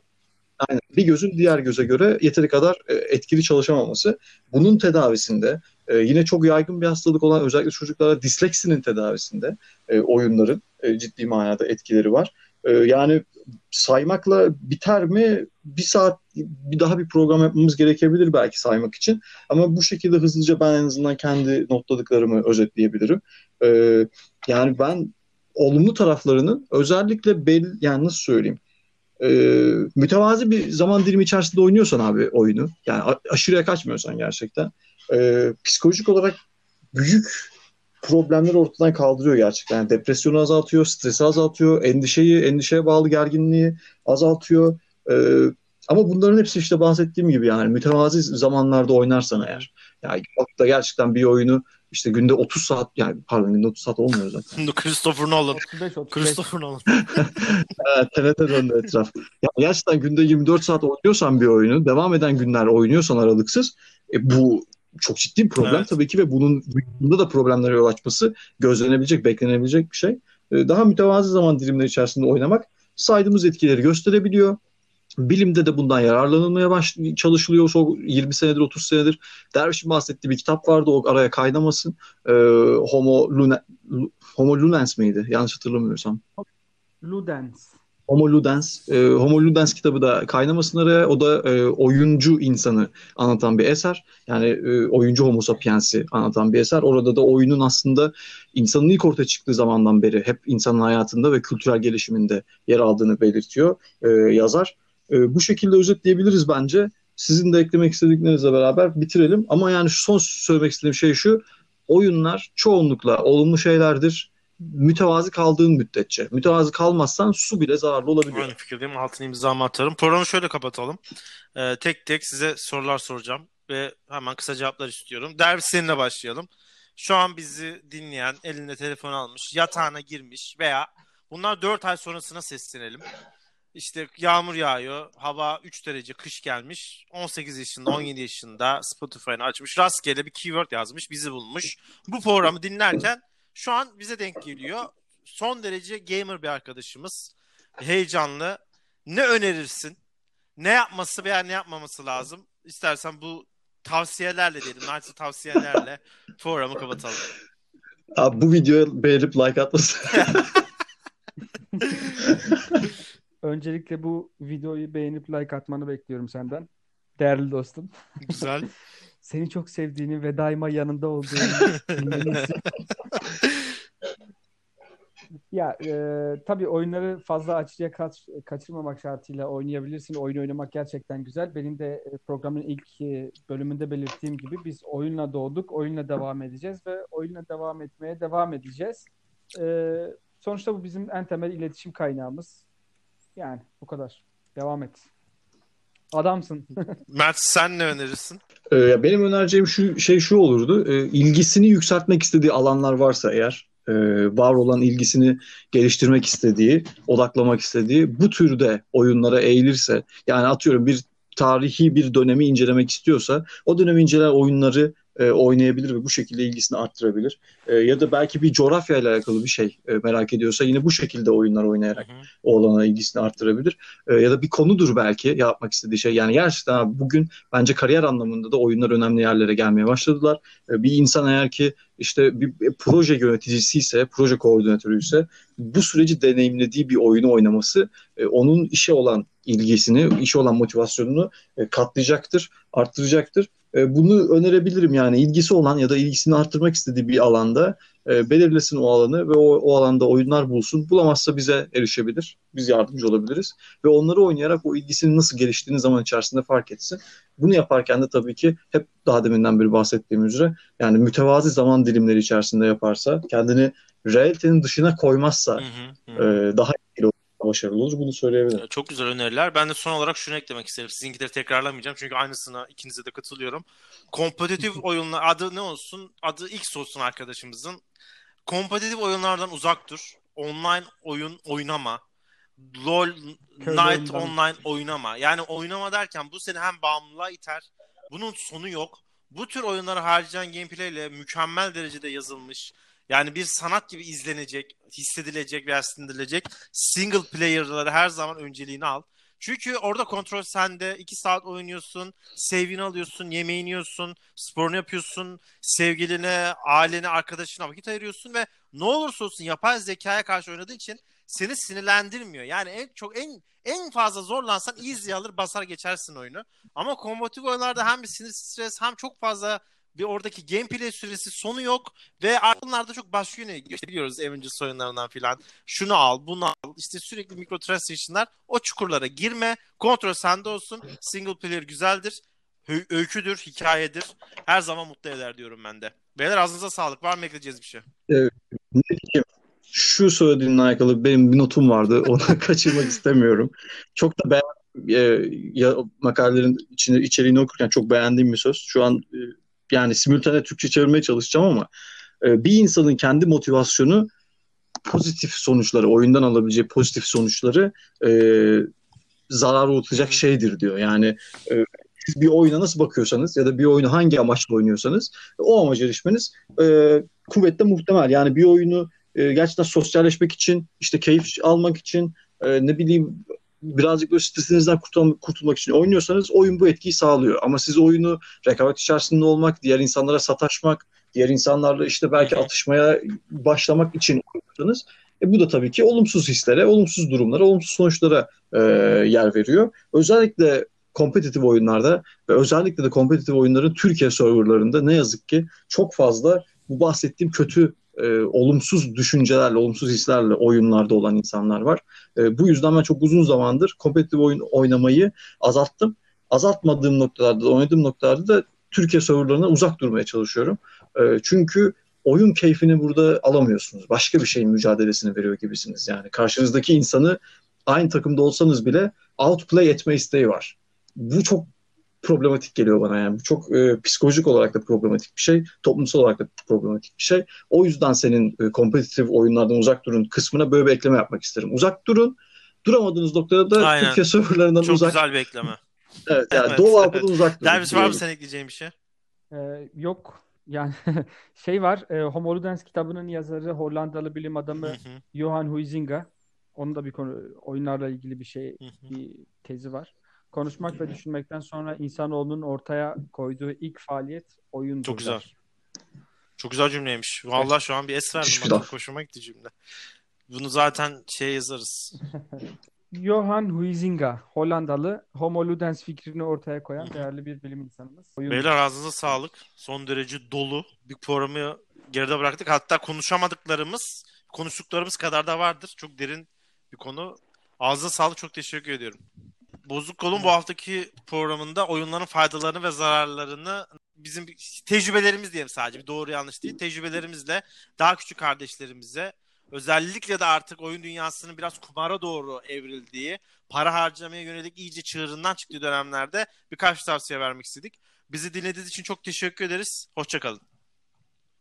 [SPEAKER 2] aynen, bir gözün diğer göze göre yeteri kadar e, etkili çalışamaması. Bunun tedavisinde e, yine çok yaygın bir hastalık olan özellikle çocuklara disleksinin tedavisinde e, oyunların e, ciddi manada etkileri var. E, yani saymakla biter mi? Bir saat bir daha bir program yapmamız gerekebilir belki saymak için. Ama bu şekilde hızlıca ben en azından kendi notladıklarımı özetleyebilirim. E, yani ben olumlu taraflarının özellikle belli yani nasıl söyleyeyim e, mütevazi bir zaman dilimi içerisinde oynuyorsan abi oyunu yani aşırıya kaçmıyorsan gerçekten e, psikolojik olarak büyük problemleri ortadan kaldırıyor gerçekten. Yani depresyonu azaltıyor, stresi azaltıyor, endişeyi, endişeye bağlı gerginliği azaltıyor. E, ama bunların hepsi işte bahsettiğim gibi yani mütevazi zamanlarda oynarsan eğer. Yani bak da gerçekten bir oyunu işte günde 30 saat yani pardon günde 30 saat olmuyor zaten.
[SPEAKER 1] Christopher Nolan.
[SPEAKER 3] 35 35.
[SPEAKER 1] Christopher Nolan.
[SPEAKER 2] TRT döndü etraf. Ya gerçekten günde 24 saat oynuyorsan bir oyunu, devam eden günler oynuyorsan aralıksız, e, bu çok ciddi bir problem
[SPEAKER 1] Evet.
[SPEAKER 2] tabii ki ve bunun bunda da problemlere yol açması gözlenebilecek, beklenebilecek bir şey. E, Daha mütevazı zaman dilimleri içerisinde oynamak saydığımız etkileri gösterebiliyor. Bilimde de bundan yararlanılmaya baş çalışılıyor. Son 20 senedir, 30 senedir. Derviş'in bahsettiği bir kitap vardı. O araya kaynamasın. E, Homo, Luna, Homo Lunens miydi? Yanlış hatırlamıyorsam.
[SPEAKER 3] Ludens.
[SPEAKER 2] Homo Ludens. E, Homo Ludens kitabı da kaynamasın araya. O da e, oyuncu insanı anlatan bir eser. Yani e, oyuncu Homo sapiens'i anlatan bir eser. Orada da oyunun aslında insanın ilk ortaya çıktığı zamandan beri hep insanın hayatında ve kültürel gelişiminde yer aldığını belirtiyor e, yazar. E, bu şekilde özetleyebiliriz bence. Sizin de eklemek istediklerinizle beraber bitirelim. Ama yani son söylemek istediğim şey şu. Oyunlar çoğunlukla olumlu şeylerdir mütevazi kaldığın müddetçe. Mütevazi kalmazsan su bile zararlı olabiliyor.
[SPEAKER 1] Aynı fikirdeyim. Altına imzamı atarım. Programı şöyle kapatalım. Ee, tek tek size sorular soracağım ve hemen kısa cevaplar istiyorum. Derviş seninle başlayalım. Şu an bizi dinleyen, elinde telefon almış, yatağına girmiş veya bunlar 4 ay sonrasına seslenelim. İşte yağmur yağıyor, hava 3 derece kış gelmiş. 18 yaşında, 17 yaşında Spotify'ını açmış. Rastgele bir keyword yazmış, bizi bulmuş. Bu programı dinlerken şu an bize denk geliyor. Son derece gamer bir arkadaşımız. Heyecanlı. Ne önerirsin? Ne yapması veya ne yapmaması lazım? İstersen bu tavsiyelerle diyelim. Naçizane tavsiyelerle programı kapatalım.
[SPEAKER 2] Abi bu videoya beğenip like atmasın.
[SPEAKER 3] Öncelikle bu videoyu beğenip like atmanı bekliyorum senden. Değerli dostum.
[SPEAKER 1] Güzel.
[SPEAKER 3] Seni çok sevdiğini ve daima yanında olduğunu. Ya e, tabii oyunları fazla açıya kaç, kaçırmamak şartıyla oynayabilirsin. Oyun oynamak gerçekten güzel. Benim de e, programın ilk e, bölümünde belirttiğim gibi biz oyunla doğduk, oyunla devam edeceğiz ve oyunla devam etmeye devam edeceğiz. E, sonuçta bu bizim en temel iletişim kaynağımız. Yani bu kadar. Devam et. Adamsın.
[SPEAKER 1] Mert sen ne önerirsin?
[SPEAKER 2] Ee, benim önereceğim şu şey şu olurdu. Ee, ilgisini yükseltmek istediği alanlar varsa eğer e, var olan ilgisini geliştirmek istediği, odaklamak istediği bu türde oyunlara eğilirse yani atıyorum bir tarihi bir dönemi incelemek istiyorsa o dönemi incelen oyunları e, oynayabilir ve bu şekilde ilgisini arttırabilir. E, ya da belki bir coğrafya ile alakalı bir şey e, merak ediyorsa yine bu şekilde oyunlar oynayarak
[SPEAKER 1] Hı hı.
[SPEAKER 2] o alana ilgisini arttırabilir. E, ya da bir konudur belki yapmak istediği şey. Yani gerçekten abi bugün bence kariyer anlamında da oyunlar önemli yerlere gelmeye başladılar. E, bir insan eğer ki işte bir, bir proje yöneticisi ise, proje koordinatörü ise bu süreci deneyimlediği bir oyunu oynaması e, onun işe olan ilgisini, işe olan motivasyonunu e, katlayacaktır, arttıracaktır. E, bunu önerebilirim yani ilgisi olan ya da ilgisini arttırmak istediği bir alanda e, belirlesin o alanı ve o, o alanda oyunlar bulsun. Bulamazsa bize erişebilir. Biz yardımcı olabiliriz. Ve onları oynayarak o ilgisinin nasıl geliştiğini zaman içerisinde fark etsin. Bunu yaparken de tabii ki hep daha deminden beri bahsettiğim üzere yani mütevazi zaman dilimleri içerisinde yaparsa, kendini realitenin dışına koymazsa
[SPEAKER 1] Hı hı, hı.
[SPEAKER 2] e, daha başarılı olur. Bunu söyleyebilirim.
[SPEAKER 1] Çok güzel öneriler. Ben de son olarak şunu eklemek isterim. Sizinkileri tekrarlamayacağım çünkü aynısına ikinize de katılıyorum. Kompetitif oyunlar adı ne olsun? Adı X olsun arkadaşımızın. Kompetitif oyunlardan uzak dur. Online oyun oynama. LoL Night. Online oynama. Yani oynama derken bu seni hem bağımlılığa iter. Bunun sonu yok. Bu tür oyunlara harcayan gameplay ile mükemmel derecede yazılmış. Yani bir sanat gibi izlenecek, hissedilecek ve sindirilecek single player'ları her zaman önceliğini al. Çünkü orada kontrol sende. 2 saat oynuyorsun, save'ini alıyorsun, yemeğini yiyorsun, sporunu yapıyorsun, sevgiline, ailene, arkadaşına vakit ayırıyorsun ve ne olursa olsun yapay zekaya karşı oynadığın için seni sinirlendirmiyor. Yani en çok en en fazla zorlansan easy alır basar geçersin oyunu. Ama kombatif oyunlarda hem bir sinir stres hem çok fazla bir oradaki gameplay süresi sonu yok ve ardınlarda çok başka yöne biliyoruz Avengers oyunlarından filan. Şunu al, bunu al. İşte sürekli microtransaction'lar. O çukurlara girme. Kontrol sende olsun. Single player güzeldir. Ö- öyküdür, hikayedir. Her zaman mutlu eder diyorum ben de. Beyler ağzınıza sağlık. Var mı ekleyeceğiz bir şey?
[SPEAKER 2] Diyeyim? Şu söylediğinle alakalı benim bir notum vardı. Onu kaçırmak istemiyorum. Çok da beğen e, ya, makalelerin içinde içeriğini okurken çok beğendiğim bir söz. Şu an e, yani simultane Türkçe çevirmeye çalışacağım ama e, bir insanın kendi motivasyonu pozitif sonuçları, oyundan alabileceği pozitif sonuçları e, zarar uğratacak şeydir diyor. Yani e, bir oyuna nasıl bakıyorsanız ya da bir oyunu hangi amaçla oynuyorsanız o amaca erişmeniz e, kuvvetle muhtemel. Yani bir oyunu e, gerçekten sosyalleşmek için, işte keyif almak için, e, ne bileyim birazcık böyle stresinizden kurtul- kurtulmak için oynuyorsanız oyun bu etkiyi sağlıyor. Ama siz oyunu rekabet içerisinde olmak, diğer insanlara sataşmak, diğer insanlarla işte belki atışmaya başlamak için oynuyorsanız e, bu da tabii ki olumsuz hislere, olumsuz durumlara, olumsuz sonuçlara e, yer veriyor. Özellikle kompetitif oyunlarda ve özellikle de kompetitif oyunların Türkiye serverlarında ne yazık ki çok fazla bu bahsettiğim kötü e, olumsuz düşüncelerle, olumsuz hislerle oyunlarda olan insanlar var. E, bu yüzden ben çok uzun zamandır kompetitif oyun oynamayı azalttım. Azaltmadığım noktalarda, oynadığım noktalarda da Türkiye serverlarına uzak durmaya çalışıyorum. E, çünkü oyun keyfini burada alamıyorsunuz. Başka bir şeyin mücadelesini veriyor gibisiniz. Yani karşınızdaki insanı aynı takımda olsanız bile outplay etme isteği var. Bu çok problematik geliyor bana yani. Çok e, psikolojik olarak da problematik bir şey, toplumsal olarak da problematik bir şey. O yüzden senin e, kompetitif oyunlardan uzak durun kısmına böyle bir ekleme yapmak isterim. Uzak durun. Duramadığınız noktada da
[SPEAKER 1] Aynen.
[SPEAKER 2] Türkiye serverlarından
[SPEAKER 1] Çok
[SPEAKER 2] uzak.
[SPEAKER 1] güzel bir ekleme.
[SPEAKER 2] Evet, yani
[SPEAKER 1] Evet,
[SPEAKER 2] Doğu
[SPEAKER 1] evet.
[SPEAKER 2] Avrupa'dan uzak durun.
[SPEAKER 1] Derviş var mı sen ekleyeceğin bir şey?
[SPEAKER 3] Ee, yok. Yani şey var. E, Homo Ludens kitabının yazarı Hollandalı bilim adamı
[SPEAKER 1] Hı hı,
[SPEAKER 3] Johan Huizinga. Onun da bir konu oyunlarla ilgili bir şey
[SPEAKER 1] hı.
[SPEAKER 3] bir tezi var. Konuşmak ve düşünmekten sonra insanoğlunun ortaya koyduğu ilk faaliyet oyundur.
[SPEAKER 1] Çok güzel. Çok güzel cümleymiş. Vallahi şu an bir es verdim. Çok hoşuma gitti cümle. Bunu zaten şey yazarız.
[SPEAKER 3] Johan Huizinga, Hollandalı Homo Ludens fikrini ortaya koyan değerli bir bilim insanımız. Oyun
[SPEAKER 1] Beyler ağzınıza sağlık. Son derece dolu bir programı geride bıraktık. Hatta konuşamadıklarımız, konuştuklarımız kadar da vardır. Çok derin bir konu. Ağzına sağlık çok teşekkür ediyorum. Bozuk Kol'un bu haftaki programında oyunların faydalarını ve zararlarını bizim tecrübelerimiz diyelim sadece bir doğru yanlış değil tecrübelerimizle daha küçük kardeşlerimize özellikle de artık oyun dünyasının biraz kumara doğru evrildiği para harcamaya yönelik iyice çığırından çıktığı dönemlerde birkaç tavsiye vermek istedik. Bizi dinlediğiniz için çok teşekkür ederiz. Hoşçakalın.